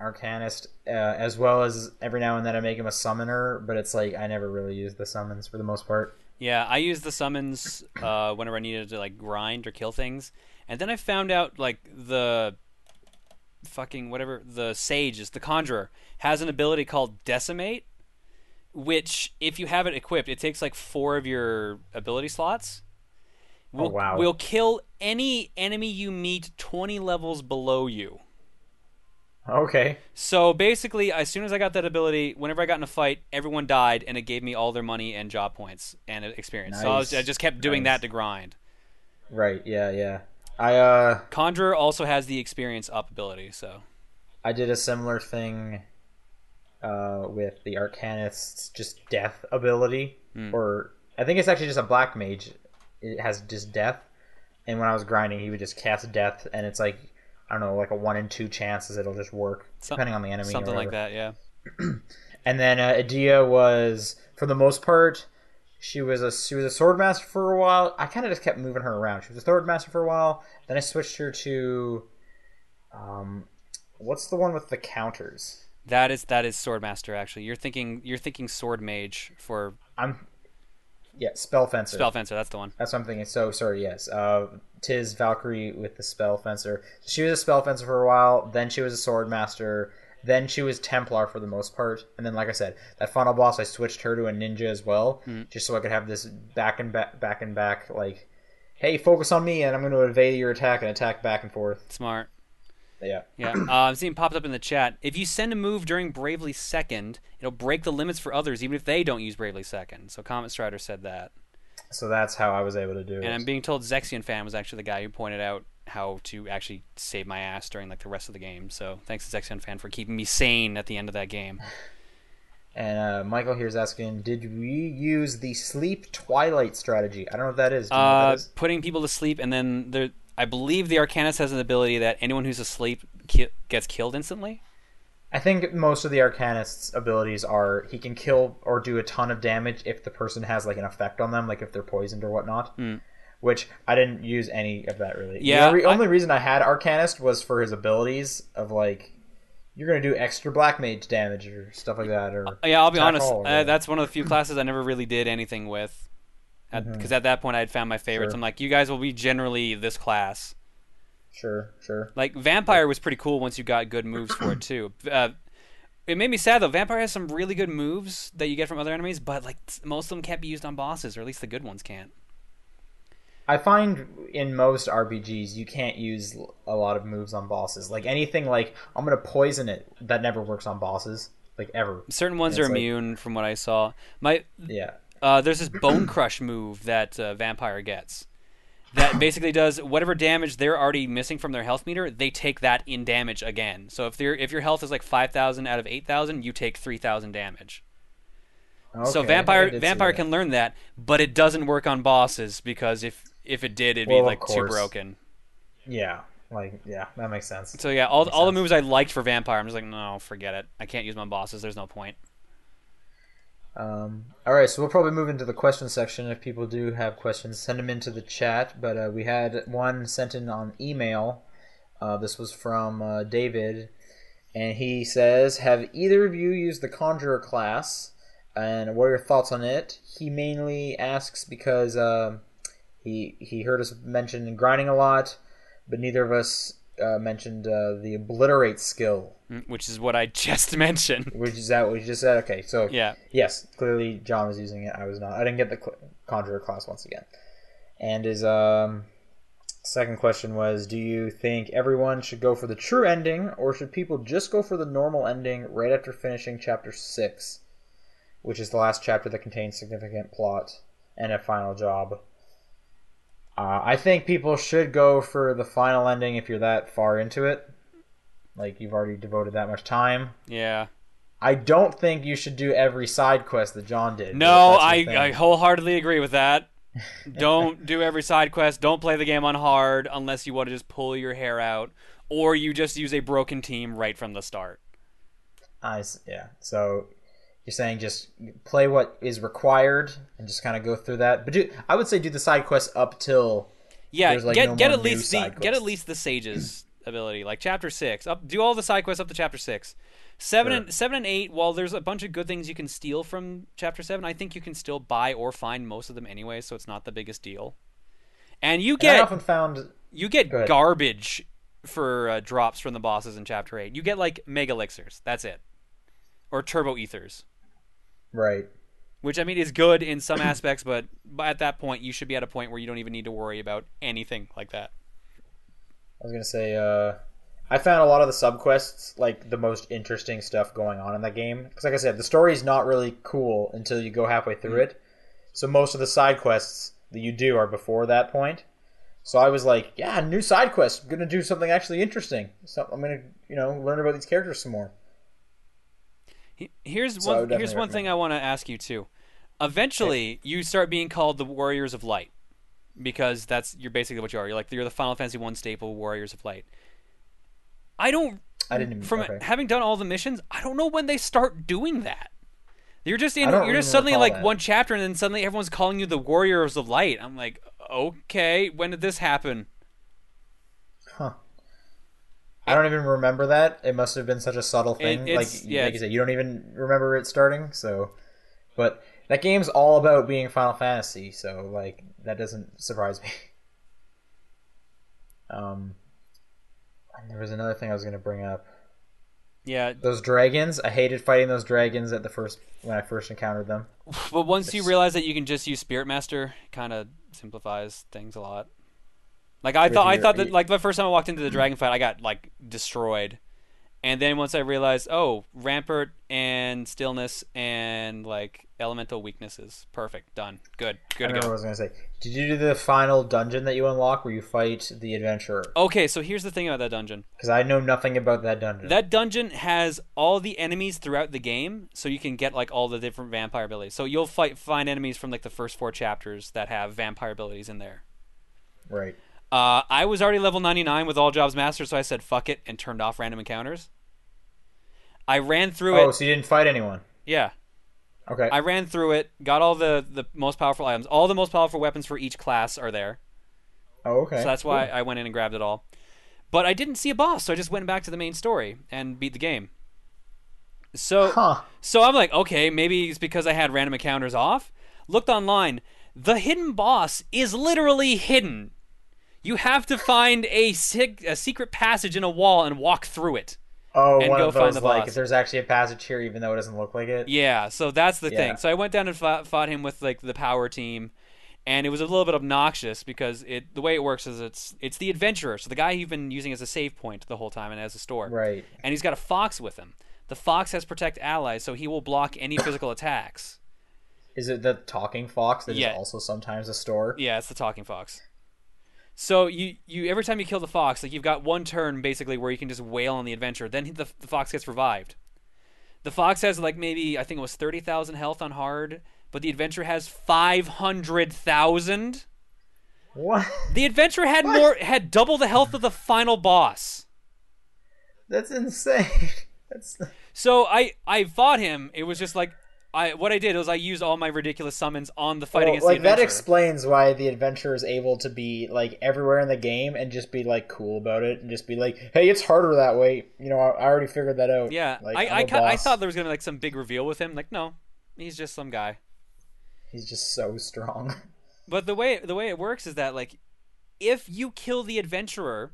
Arcanist, uh, as well as every now and then I make him a summoner, but it's like I never really use the summons for the most part. Yeah, I use the summons uh, whenever I needed to like grind or kill things, and then I found out like the fucking whatever the sage is the conjurer has an ability called decimate, which if you have it equipped, it takes like four of your ability slots. Will, wow. will kill any enemy you meet twenty levels below you. Okay. So basically, as soon as I got that ability, whenever I got in a fight, everyone died, and it gave me all their money and job points and experience. So I, was, I just kept doing Nice. that to grind. Right. Yeah. Yeah. I uh Conjurer also has the experience up ability, so I did a similar thing uh with the Arcanist's just death ability, Hmm. or I think it's actually just a black mage. It has just death, and when I was grinding, he would just cast death, and it's like I don't know, like a one in two chances it'll just work Some- depending on the enemy. or something like that. Yeah. And then uh, Edea was, for the most part, she was a she was a sword master for a while. I kind of just kept moving her around. She was a sword master for a while. Then I switched her to, um, what's the one with the counters? That is that is Swordmaster. Actually, you're thinking you're thinking Sword Mage for I'm, yeah, spell fencer. Spell Fencer. That's the one. That's what I'm thinking. So sorry, yes. Uh, Tiz Valkyrie with the spell fencer. She was a spell fencer for a while. Then she was a sword master. Then she was Templar for the most part. And then, like I said, that final boss, I switched her to a ninja as well, just so I could have this back and back, back and back, like, hey, focus on me, and I'm going to evade your attack and attack back and forth. Smart. Yeah. Yeah, uh, I'm seeing popped up in the chat. If you send a move during Bravely Second, it'll break the limits for others, even if they don't use Bravely Second. So Comet Strider said that, So that's how I was able to do it. and I'm being told Zexion fan was actually the guy who pointed out how to actually save my ass during like the rest of the game. So thanks to Zexion fan for keeping me sane at the end of that game. And uh, Michael here's asking, did we use the sleep twilight strategy? I don't know what that is. Do you know that Uh, is? putting people to sleep, and then there, I believe the Arcanist has an ability that anyone who's asleep ki- gets killed instantly. I think most of the Arcanist's abilities are he can kill or do a ton of damage if the person has like an effect on them, like if they're poisoned or whatnot. Which I didn't use any of that really. Yeah, the re- I- only reason I had Arcanist was for his abilities of like you're gonna do extra black mage damage or stuff like that. Or Yeah, I'll be honest. Uh, that's one of the few classes I never really did anything with, because at that point I had found my favorites. Mm-hmm. Sure. I'm like, you guys will be generally this class. sure, sure. Like vampire was pretty cool once you got good moves for it too. Uh, it made me sad though. Vampire has some really good moves that you get from other enemies, but like most of them can't be used on bosses, or at least the good ones can't. I find in most RPGs you can't use a lot of moves on bosses. Like anything like I'm gonna poison it that never works on bosses, like ever. Certain ones are like- immune from what I saw. My Yeah. Uh, there's this bone crush move that uh, vampire gets that basically does whatever damage they're already missing from their health meter they take that in damage again. So if they if your health is like 5000 out of 8000 you take 3000 damage. So Okay, I vampire vampire can learn that but it doesn't work on bosses because if if it did it'd Well, be like too broken. Yeah, like yeah, that makes sense. so yeah all, all the sense. moves i liked for vampire i'm just like no forget it. I can't use my bosses. There's no point Um, all right, so we'll probably move into the question section. If people do have questions, send them into the chat. But uh, we had one sent in on email. Uh, this was from uh, David, and he says, "Have either of you used the Conjurer class? And what are your thoughts on it?" He mainly asks because um he he heard us mention grinding a lot, but neither of us uh, mentioned uh, the obliterate skill, Mm, which is what i just mentioned which is that what you just said. Okay, so yeah Yes, clearly John was using it. I was not. I didn't get the cl- Conjurer class once again. And his um, second question was Do you think everyone should go for the true ending, or should people just go for the normal ending right after finishing chapter 6, which is the last chapter that contains significant plot and a final job? Uh, I think people should go for the final ending if you're that far into it. Like, you've already devoted that much time. yeah I don't think you should do every side quest that John did. No, I, I wholeheartedly agree with that. Don't do every side quest. Don't play the game on hard unless you want to just pull your hair out, or you just use a broken team right from the start. I yeah. So you're saying just play what is required and just kind of go through that. But do, I would say do the side quests up till Yeah, like, get no get at least the get at least the sage's ability, like chapter six. Up, do all the side quests up to chapter six. Seven Sure. and seven and eight. While there's a bunch of good things you can steal from chapter seven, I think you can still buy or find most of them anyway, so it's not the biggest deal. And you and I get often found you get garbage for uh, drops from the bosses in chapter 8 you get like mega elixirs that's it or turbo ethers right. which i mean is good in some aspects but, at that point you should be at a point where you don't even need to worry about anything like that I was gonna say uh, I found a lot of the subquests like the most interesting stuff going on in that game. Because like I said, the story is not really cool until you go halfway through it. So most of the side quests that you do are before that point. So I was like, yeah, new side quest. I'm gonna do something actually interesting. So I'm gonna you know learn about these characters some more. He- here's So one here's one thing i want to ask you too eventually you start being called the warriors of light because that's you're basically what you are you're like you're the final fantasy 1 staple warriors of light i don't I didn't even from okay. having done all the missions, I don't know when they start doing that. You're just in. You're just suddenly like that. one chapter, and then suddenly everyone's calling you the Warriors of Light. I'm like, okay, when did this happen? I don't even remember that. It must have been such a subtle thing. It- like, yeah, like you said, you don't even remember it starting. So, but that game's all about being Final Fantasy. So, like, that doesn't surprise me. Um, and there was another thing I was going to bring up. Yeah, Those dragons. I hated fighting those dragons at the first when I first encountered them. but once you realize that you can just use Spirit Master, kind of simplifies things a lot. Like I thought, I thought that like the first time I walked into the dragon fight, I got like destroyed, and then once I realized, oh, rampart and stillness and like elemental weaknesses, perfect, done, good, I good to remember what I was going to say. Did you do the final dungeon that you unlock where you fight the adventurer? Okay, so here's the thing about that dungeon. Because I know nothing about that dungeon. That dungeon has all the enemies throughout the game, so you can get like all the different vampire abilities. So you'll fight find enemies from like the first four chapters that have vampire abilities in there. right. Uh, I was already level 99 with all jobs mastered, so I said fuck it and turned off random encounters. I ran through it. Oh, so you didn't fight anyone? Yeah, Okay. I ran through it, got all the the most powerful items. All the most powerful weapons for each class are there. oh, okay. So that's why I went in and grabbed it all. But I didn't see a boss, so I just went back to the main story and beat the game. So Huh. so I'm like, okay, maybe it's because I had random encounters off. Looked online, the hidden boss is literally hidden. You have to find a, sig- a secret passage in a wall and walk through it. Oh, and one go of find those the like boss. if there's actually a passage here, even though it doesn't look like it. Yeah, so that's the Yeah. thing. So I went down and fought, fought him with like the power team, and it was a little bit obnoxious because it the way it works is it's it's the adventurer, so the guy you've been using as a save point the whole time and as a store, Right. and he's got a fox with him. The fox has protect allies, so he will block any physical attacks. Is it the talking fox that is Yeah. also sometimes a store? Yeah, it's the talking fox. So you you every time you kill the fox, like you've got one turn basically where you can just wail on the adventure. Then the, the fox gets revived. The fox has like maybe I think it was thirty thousand health on hard, but the adventure has five hundred thousand. What? The adventure had more had double the health of the final boss. That's insane. That's So I I fought him. It was just like I what I did was I used all my ridiculous summons on the fight Well, against like the that explains why the adventurer is able to be like everywhere in the game and just be like cool about it and just be like, "Hey, it's harder that way." You know, I, I already figured that out. yeah, like, I I, ca- I thought there was gonna be like some big reveal with him. Like no, he's just some guy. he's just so strong. But the way the way it works is that like if you kill the adventurer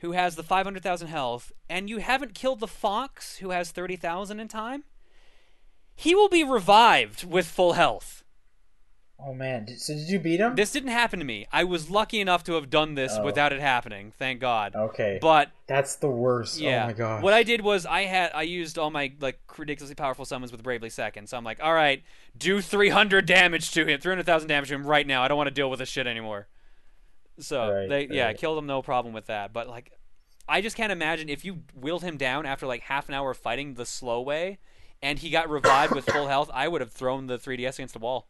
who has the 500,000 health and you haven't killed the fox who has 30,000 in time, he will be revived with full health. oh man, so did you beat him? This didn't happen to me. I was lucky enough to have done this Oh. without it happening, thank God. okay, But that's the worst. Oh, yeah, Oh my god. what I did was I had I used all my like ridiculously powerful summons with Bravely Second. So I'm like, all right, do 300 damage to him, 300,000 damage to him right now. I don't want to deal with this shit anymore. So Right, they yeah, right. killed him no problem with that. But like, I just can't imagine if you willed him down after like half an hour of fighting the slow way, and he got revived with full health. I would have thrown the 3ds against the wall.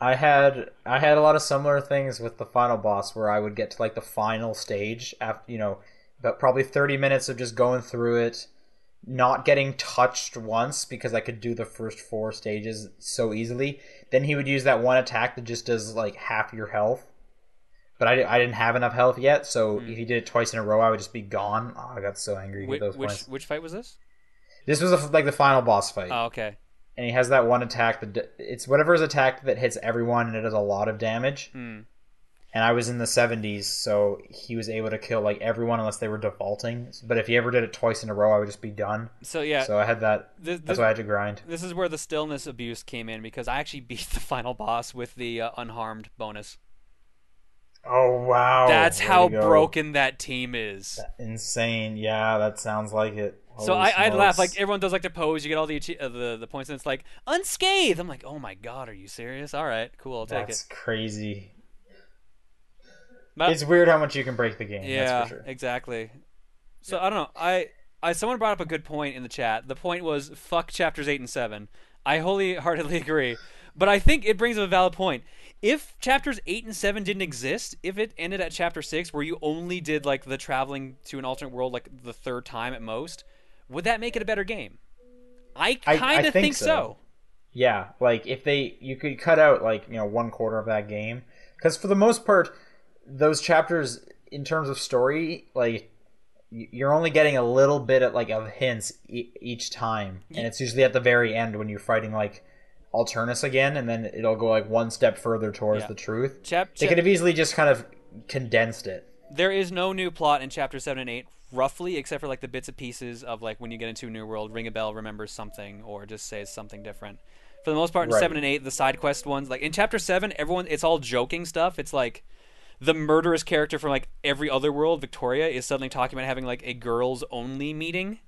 I had I had a lot of similar things with the final boss where I would get to like the final stage after you know about probably 30 minutes of just going through it not getting touched once because I could do the first four stages so easily then he would use that one attack that just does like half your health but I, I didn't have enough health yet so hmm. if he did it twice in a row I would just be gone oh, I got so angry Which at those which, points which fight was this? This was a, like the final boss fight Oh, okay. and he has that one attack that it's whatever his attack that hits everyone and it does a lot of damage. Hmm. And I was in the 70s, so he was able to kill like everyone unless they were defaulting. But if he ever did it twice in a row, I would just be done. So yeah, So I had that. this, That's why I had to grind. this is where the stillness abuse came in because I actually beat the final boss with the uh, unharmed bonus. Oh wow! That's Way how broken that team is. Insane. Yeah, that sounds like it. So I, I'd laugh like everyone does like their pose. You get all the uh, the the points, and it's like unscathed. I'm like, oh my god, are you serious? All right, cool, I'll take That's it. crazy. But- It's weird how much you can break the game. yeah, that's for sure. exactly. So I don't know. I, I someone brought up a good point in the chat. The point was fuck chapters eight and seven. I wholeheartedly agree, but I think it brings up a valid point. If chapters eight and seven didn't exist, if it ended at chapter six, where you only did like the traveling to an alternate world like the third time at most, would that make it a better game? I kind of think think, so. so. Yeah, like if they you could cut out like you know one quarter of that game because for the most part those chapters in terms of story like you're only getting a little bit of like of hints e- each time and it's usually at the very end when you're fighting like Alternis again and then it'll go like one step further towards Yeah. the truth. Chap- they could have easily just kind of condensed it. There is no new plot in chapter 7 and 8 roughly except for like the bits and pieces of like when you get into a new world Ringabel remembers something or just says something different. For the most part in Right. 7 and 8 the side quest ones like in chapter 7 everyone it's all joking stuff. It's like the murderous character from like every other world victoria is suddenly talking about having like a girls only meeting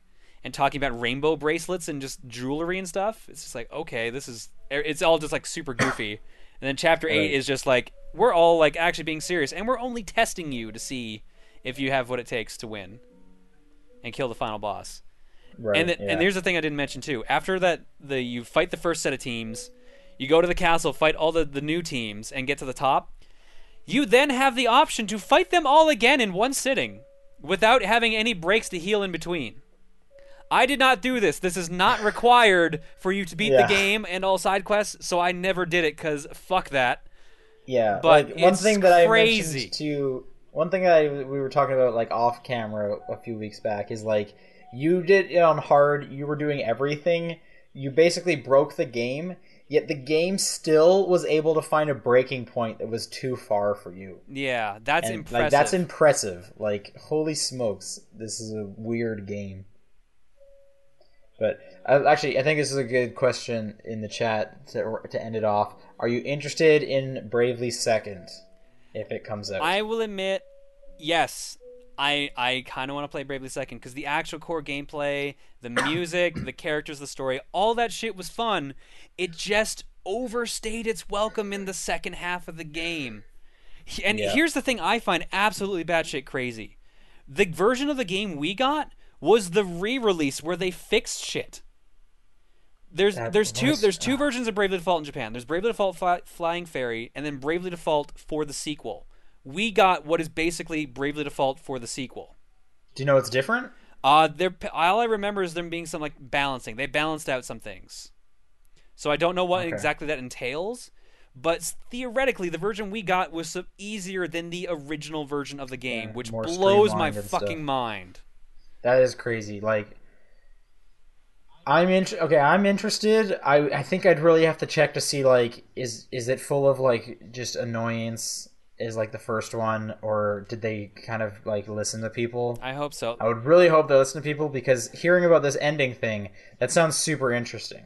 and talking about rainbow bracelets and just jewelry and stuff it's just like okay this is er, it's all just like super goofy and then chapter 8 Right. is just like we're all like actually being serious and we're only testing you to see if you have what it takes to win and kill the final boss right and th- yeah. and there's the thing I didn't mention too. After that, the you fight the first set of teams, you go to the castle, fight all the the new teams, and get to the top. You then have the option to fight them all again in one sitting, without having any breaks to heal in between. I did not do this. This is not required for you to beat Yeah. the game and all side quests, so I never did it because fuck that. Yeah, But like, one thing that crazy. I mentioned to one thing that I, we were talking about like off camera a few weeks back is like you did it on hard. You were doing everything. You basically broke the game. Yet the game still was able to find a breaking point that was too far for you. Yeah, that's And, impressive. Like that's impressive. Like holy smokes, this is a weird game. But uh, actually, I think this is a good question in the chat to to end it off. Are you interested in Bravely Second if it comes out? I will admit, yes, I I kind of want to play Bravely Second because the actual core gameplay, the music, the characters, the story, all that shit was fun. It just overstayed its welcome in the second half of the game. And Yeah. here's the thing I find absolutely batshit crazy: the version of the game we got was the re-release where they fixed shit. There's That there's two there's two versions of Bravely Default in Japan. There's Bravely Default Fly, Flying Fairy, and then Bravely Default for the sequel. We got what is basically Bravely Default for the sequel. Do you know what's different? Uh, there. All I remember is them being some like balancing. They balanced out some things. So I don't know what Okay. exactly that entails, but theoretically, the version we got was so easier than the original version of the game, Yeah, which blows my fucking stuff. mind. That is crazy. Like, I'm in. Okay, I'm interested. I I think I'd really have to check to see like is is it full of like just annoyance is like the first one or did they kind of like listen to people? I hope so. I would really hope they listen to people because hearing about this ending thing that sounds super interesting.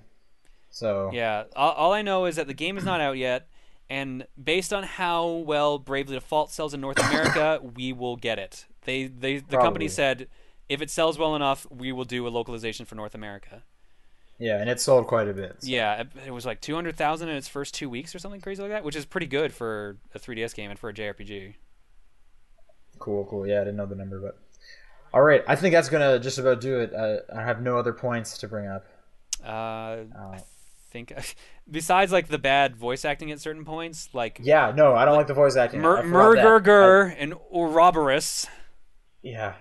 So Yeah, all, all I know is that the game is not out yet, and based on how well Bravely Default sells in North America, we will get it. They, they, the Probably. company said, if it sells well enough, we will do a localization for North America. yeah, and it sold quite a bit. so- Yeah, it, it was like two hundred thousand in its first two weeks or something crazy like that, which is pretty good for a 3DS game and for a JRPG. Cool, cool. Yeah, I didn't know the number, but all right. I think that's gonna just about do it. Uh, I have no other points to bring up. Uh, Oh. I think besides like the bad voice acting at certain points, like Yeah, no, I don't like the voice acting. Mur- I. Murgurgur and Ouroboros. Yeah.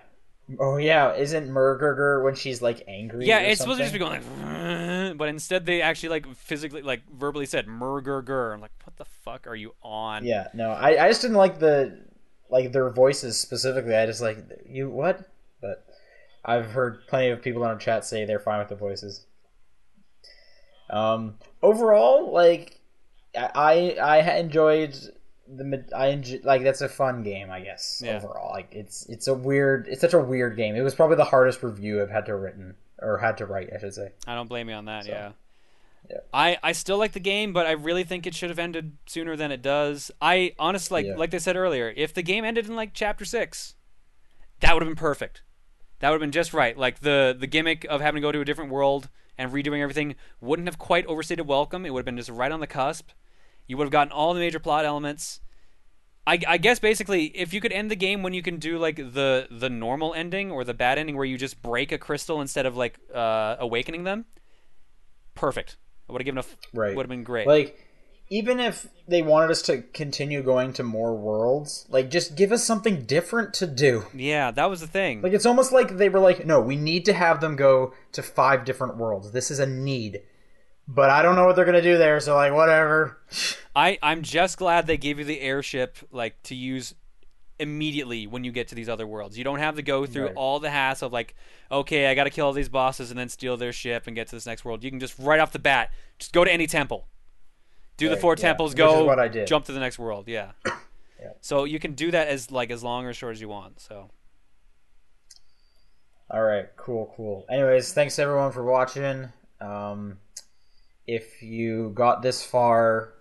Oh yeah, isn't Murgurgur when she's like angry? Yeah, it's supposed to just be going like, but instead they actually like physically, like verbally said "murgurgur." I'm like, what the fuck are you on? Yeah, no, I, I just didn't like the like their voices specifically. I just like you what? But I've heard plenty of people in our chat say they're fine with the voices. Um, overall, like I I enjoyed the mid- I enjoy, like that's a fun game, I guess. Yeah. Overall, like it's it's a weird it's such a weird game. It was probably the hardest review I've had to written or had to write, I should say. I don't blame you on that. So, yeah. yeah. I, I still like the game, but I really think it should have ended sooner than it does. I honestly, like Yeah. like they said earlier, if the game ended in like chapter six, that would have been perfect. That would have been just right. Like the the gimmick of having to go to a different world and redoing everything wouldn't have quite overstated welcome. It would have been just right on the cusp. You would have gotten all the major plot elements. I, I guess basically, if you could end the game when you can do like the the normal ending or the bad ending where you just break a crystal instead of like uh, awakening them, perfect. I would have given a f- Right. would have been great. Like, even if they wanted us to continue going to more worlds, like, just give us something different to do. yeah, that was the thing. Like, it's almost like they were like, no, we need to have them go to five different worlds. This is a need. But I don't know what they're gonna do there. So like, whatever. I I'm just glad they gave you the airship like to use immediately when you get to these other worlds. You don't have to go through Right. all the hassle of like, okay, I got to kill all these bosses and then steal their ship and get to this next world. You can just right off the bat just go to any temple, do the four yeah, temples, which go I did. jump to the next world. Yeah. Yeah. So you can do that as like as long or short as you want. So All right, cool, cool. Anyways, thanks everyone for watching. Um, if you got this far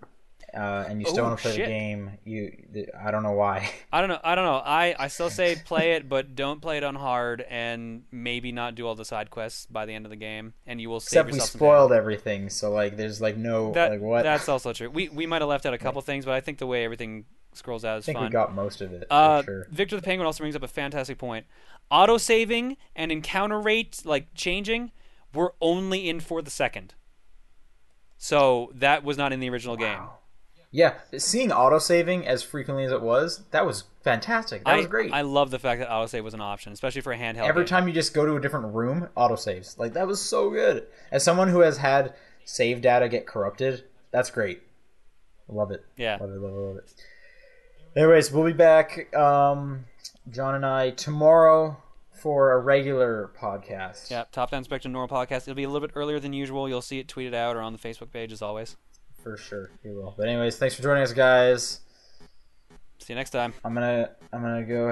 uh, and you still Oh, want to play shit. the game, you I don't know why. I don't know. I don't know. I, I still say play it, but don't play it on hard, and maybe not do all the side quests by the end of the game, and you will save Except we spoiled everything, so like there's like no That, like what. That's also true. We we might have left out a couple things, but I think the way everything scrolls out I is think fun. we got most of it uh, sure. Victor the Penguin also brings up a fantastic point. Auto saving and encounter rate, like changing, were only in for the second. So that was not in the original game. Yeah, seeing autosaving as frequently as it was, that was fantastic. That I, was great. I love the fact that autosave was an option, especially for a handheld. Every game. time you just go to a different room, autosaves. Like that was so good. As someone who has had save data get corrupted, that's great. Love it. Yeah. Love it, love it, love it. Anyways, we'll be back, um, John and I, tomorrow for a regular podcast. Yeah, Top Down Spectrum Normal Podcast. It'll be a little bit earlier than usual. You'll see it tweeted out or on the Facebook page as always. For sure, you will. But anyways, thanks for joining us, guys. See you next time. I'm gonna, I'm gonna go,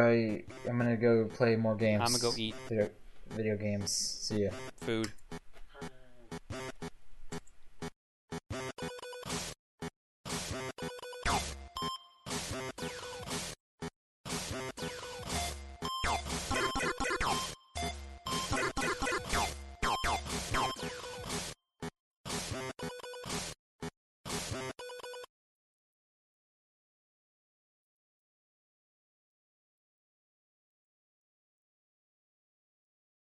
I'm gonna go play more games. I'm gonna go eat video, video games. See ya. food.